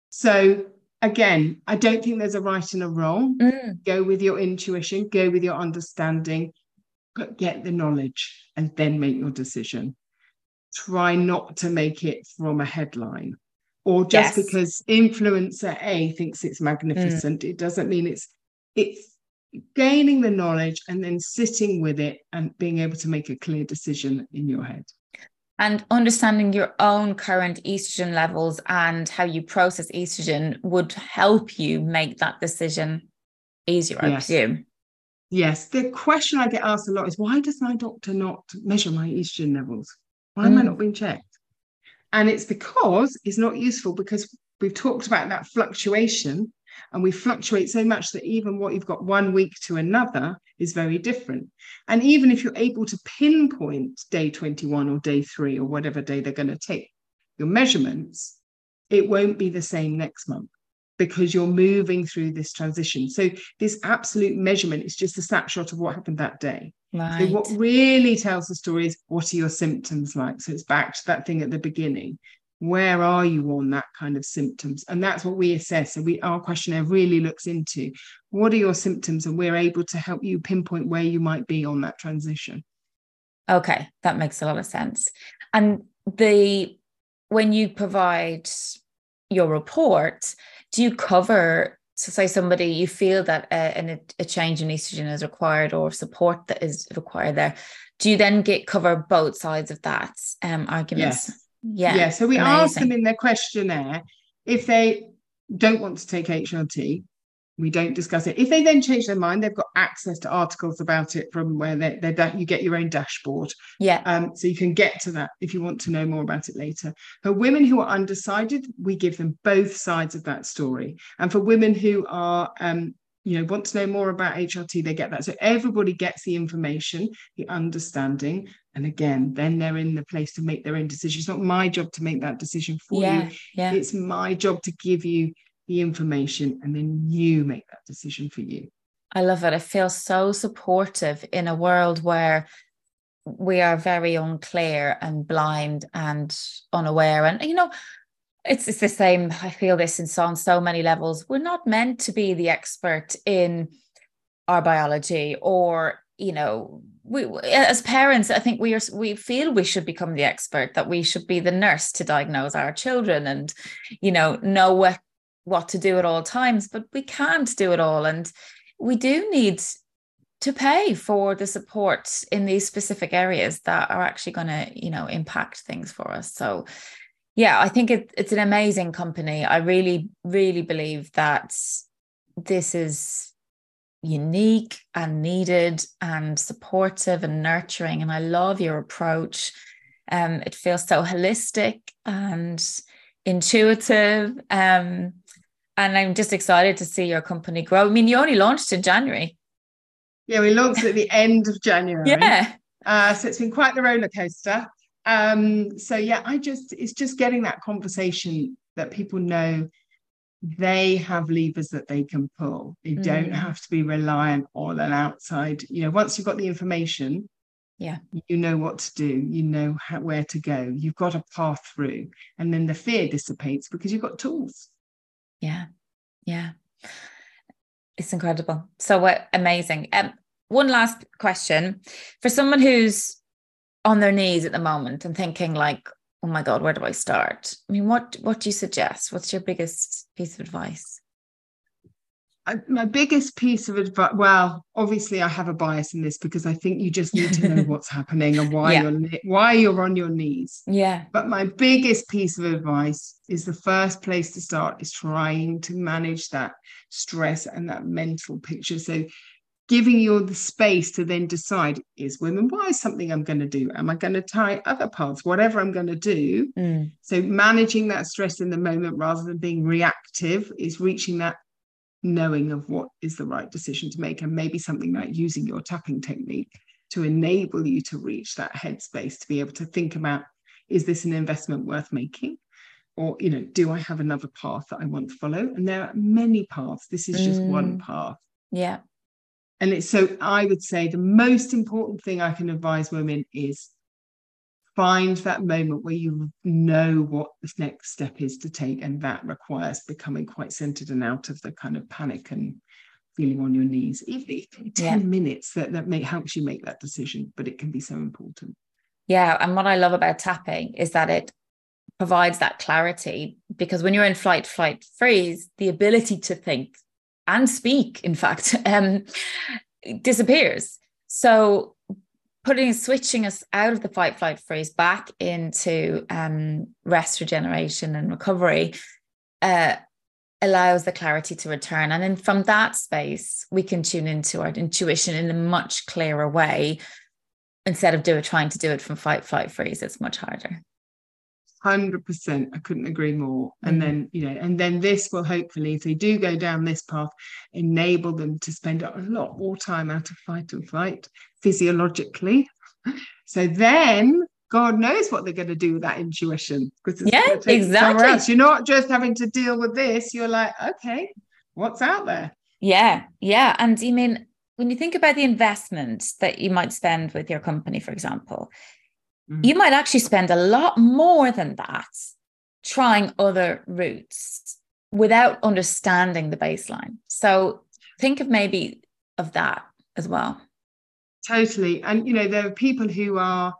So again i don't think there's a right and a wrong. Mm. go with your intuition go with your understanding but get the knowledge and then make your decision try not to make it from a headline or just yes. because influencer A thinks it's magnificent, mm. it doesn't mean it's it's gaining the knowledge and then sitting with it and being able to make a clear decision in your head. And understanding your own current estrogen levels and how you process estrogen would help you make that decision easier, I yes. presume. Yes. The question I get asked a lot is why does my doctor not measure my estrogen levels? Why am I not mm. being checked? And it's because it's not useful because we've talked about that fluctuation and we fluctuate so much that even what you've got one week to another is very different. And even if you're able to pinpoint day 21 or day three or whatever day they're going to take your measurements, it won't be the same next month because you're moving through this transition. So this absolute measurement is just a snapshot of what happened that day. Right. So what really tells the story is what are your symptoms like? So it's back to that thing at the beginning. Where are you on that kind of symptoms? And that's what we assess. So we our questionnaire really looks into what are your symptoms, and we're able to help you pinpoint where you might be on that transition. Okay, that makes a lot of sense. And the when you provide your report, do you cover so say somebody you feel that a, a, change in estrogen is required or support that is required there do you then get cover both sides of that um arguments yes. yeah yeah so we Amazing. ask them in their questionnaire if they don't want to take hrt we don't discuss it. If they then change their mind, they've got access to articles about it from where they they that you get your own dashboard. Yeah. Um, so you can get to that if you want to know more about it later. For women who are undecided, we give them both sides of that story. And for women who are um, you know, want to know more about HRT, they get that. So everybody gets the information, the understanding, and again, then they're in the place to make their own decision. It's not my job to make that decision for yeah, you. Yeah. It's my job to give you the information, and then you make that decision for you. I love it. I feel so supportive in a world where we are very unclear and blind and unaware. And, you know, it's, it's the same. I feel this in on so many levels. We're not meant to be the expert in our biology or, you know, we as parents, I think we are we feel we should become the expert, that we should be the nurse to diagnose our children and, you know, know what what to do at all times, but we can't do it all. And we do need to pay for the support in these specific areas that are actually going to, you know, impact things for us. So yeah, I think it, it's an amazing company. I really, really believe that this is unique and needed and supportive and nurturing. And I love your approach. Um, it feels so holistic and intuitive. Um, and I'm just excited to see your company grow. I mean, you only launched in January. Yeah, we launched at the end of January. Yeah. Uh, so it's been quite the roller coaster. Um, so yeah, I just it's just getting that conversation that people know they have levers that they can pull. They mm. don't have to be reliant on an outside. You know, once you've got the information, yeah, you know what to do. You know how, where to go. You've got a path through, and then the fear dissipates because you've got tools. Yeah, yeah, it's incredible. So uh, amazing. Um, one last question. For someone who's on their knees at the moment and thinking like oh my god where do i start? I mean what what do you suggest? What's your biggest piece of advice I, my biggest piece of advice well obviously i have a bias in this because i think you just need to know what's happening and why yeah. you're why you're on your knees yeah but my biggest piece of advice is the first place to start is trying to manage that stress and that mental picture so giving you the space to then decide is WomenWise something I'm going to do? Am I going to tie other paths? Whatever I'm going to do. Mm. So managing that stress in the moment rather than being reactive is reaching that knowing of what is the right decision to make and maybe something like using your tapping technique to enable you to reach that headspace to be able to think about is this an investment worth making? Or you know do i have another path that i want to follow? And there are many paths. This is just mm. one path. Yeah. And it's so I would say the most important thing I can advise women is find that moment where you know what the next step is to take. And that requires becoming quite centered and out of the kind of panic and feeling on your knees. Even 10 yeah. minutes that, that may helps you make that decision, but it can be so important. Yeah. And what I love about tapping is that it provides that clarity because when you're in flight, flight, freeze, the ability to think and speak, in fact, um, disappears. So putting switching us out of the fight flight freeze back into um, rest regeneration and recovery uh, allows the clarity to return. And then from that space we can tune into our intuition in a much clearer way. Instead of do it trying to do it from fight flight freeze it's much harder 100% i couldn't agree more. And mm. then you know and then this will hopefully if they do go down this path enable them to spend a lot more time out of fight and flight physiologically. So then god knows what they're going to do with that intuition because yeah exactly. you're not just having to deal with this you're like okay what's out there? Yeah yeah and you mean when you think about the investment that you might spend with your company for example Mm. You might actually spend a lot more than that trying other routes without understanding the baseline. So think of maybe of that as well. Totally. And you know, there are people who are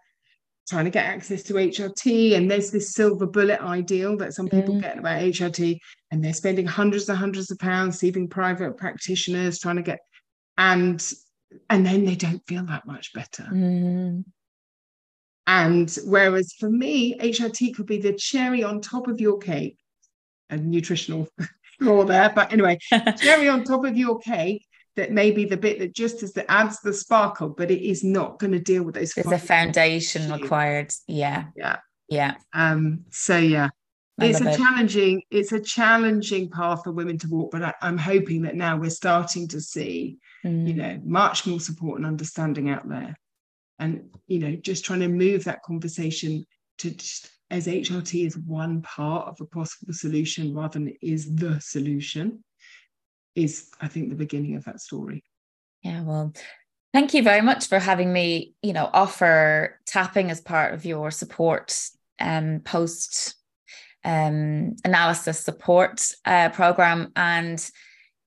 trying to get access to HRT, and there's this silver bullet ideal that some people mm. get about HRT, and they're spending hundreds and hundreds of pounds seeing private practitioners trying to get and and then they don't feel that much better. Mm. And whereas for me, HRT could be the cherry on top of your cake, a nutritional flaw there, but anyway, cherry on top of your cake that may be the bit that just as that adds the sparkle, but it is not going to deal with those. There's a foundation required. Yeah. Yeah. Yeah. Um, so yeah. it's a it. challenging, it's a challenging path for women to walk, but I, am hoping that now we're starting to see, mm. you know, much more support and understanding out there and you know just trying to move that conversation to just as HRT is one part of a possible solution rather than is the solution is I think the beginning of that story. Yeah, well, thank you very much for having me, you know, offer tapping as part of your support um post um, analysis support uh, program and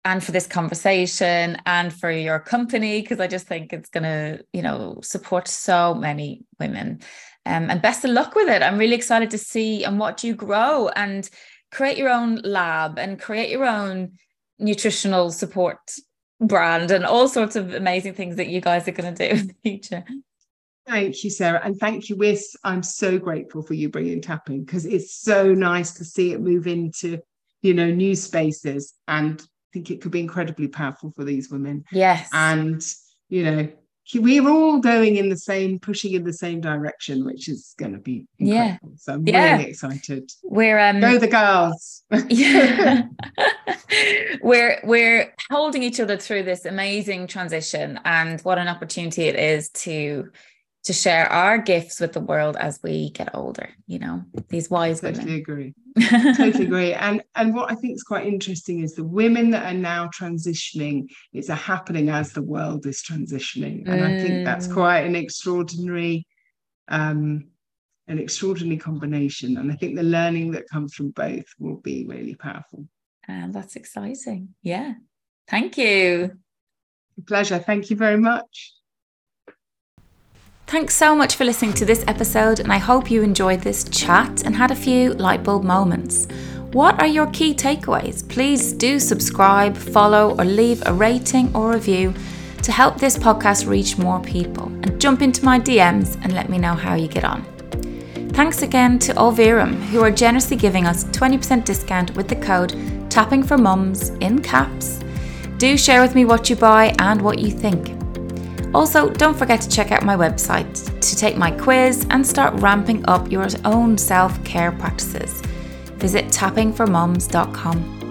and for this conversation and for your company because I just think it's going to you know support so many women. Um, and best of luck with it. I'm really excited to see and watch you grow and create your own lab and create your own nutritional support brand and all sorts of amazing things that you guys are going to do in the future. Thank you, Sarah. And thank you, Wiss. I'm so grateful for you bringing tapping because it's so nice to see it move into, you know, new spaces. And think it could be incredibly powerful for these women. Yes. And, you know, we're all going in the same, pushing in the same direction, which is going to be incredible. Yeah. So I'm yeah. really excited. We're um, go the girls. yeah. we're we're holding each other through this amazing transition, and what an opportunity it is to to share our gifts with the world as we get older you know these wise women. totally women agree. Totally agree. And and what i think is quite interesting is the women that are now transitioning it's a happening as the world is transitioning. And mm. i think that's mm. quite an extraordinary um an extraordinary combination. And i think the learning that comes from both will be really powerful. And that's exciting. Yeah. Thank you. Pleasure. Thank you very much Thanks so much for listening to this episode, and I hope you enjoyed this chat and had a few light bulb moments. What are your key takeaways? Please do subscribe, follow, or leave a rating or review to help this podcast reach more people. And jump into my DMs and let me know how you get on. Thanks again to Olverum, who are generously giving us 20% discount with the code tapping for mums in caps. Do share with me what you buy and what you think. Also, don't forget to check out my website to take my quiz and start ramping up your own self care practices. Visit tappingformums.com.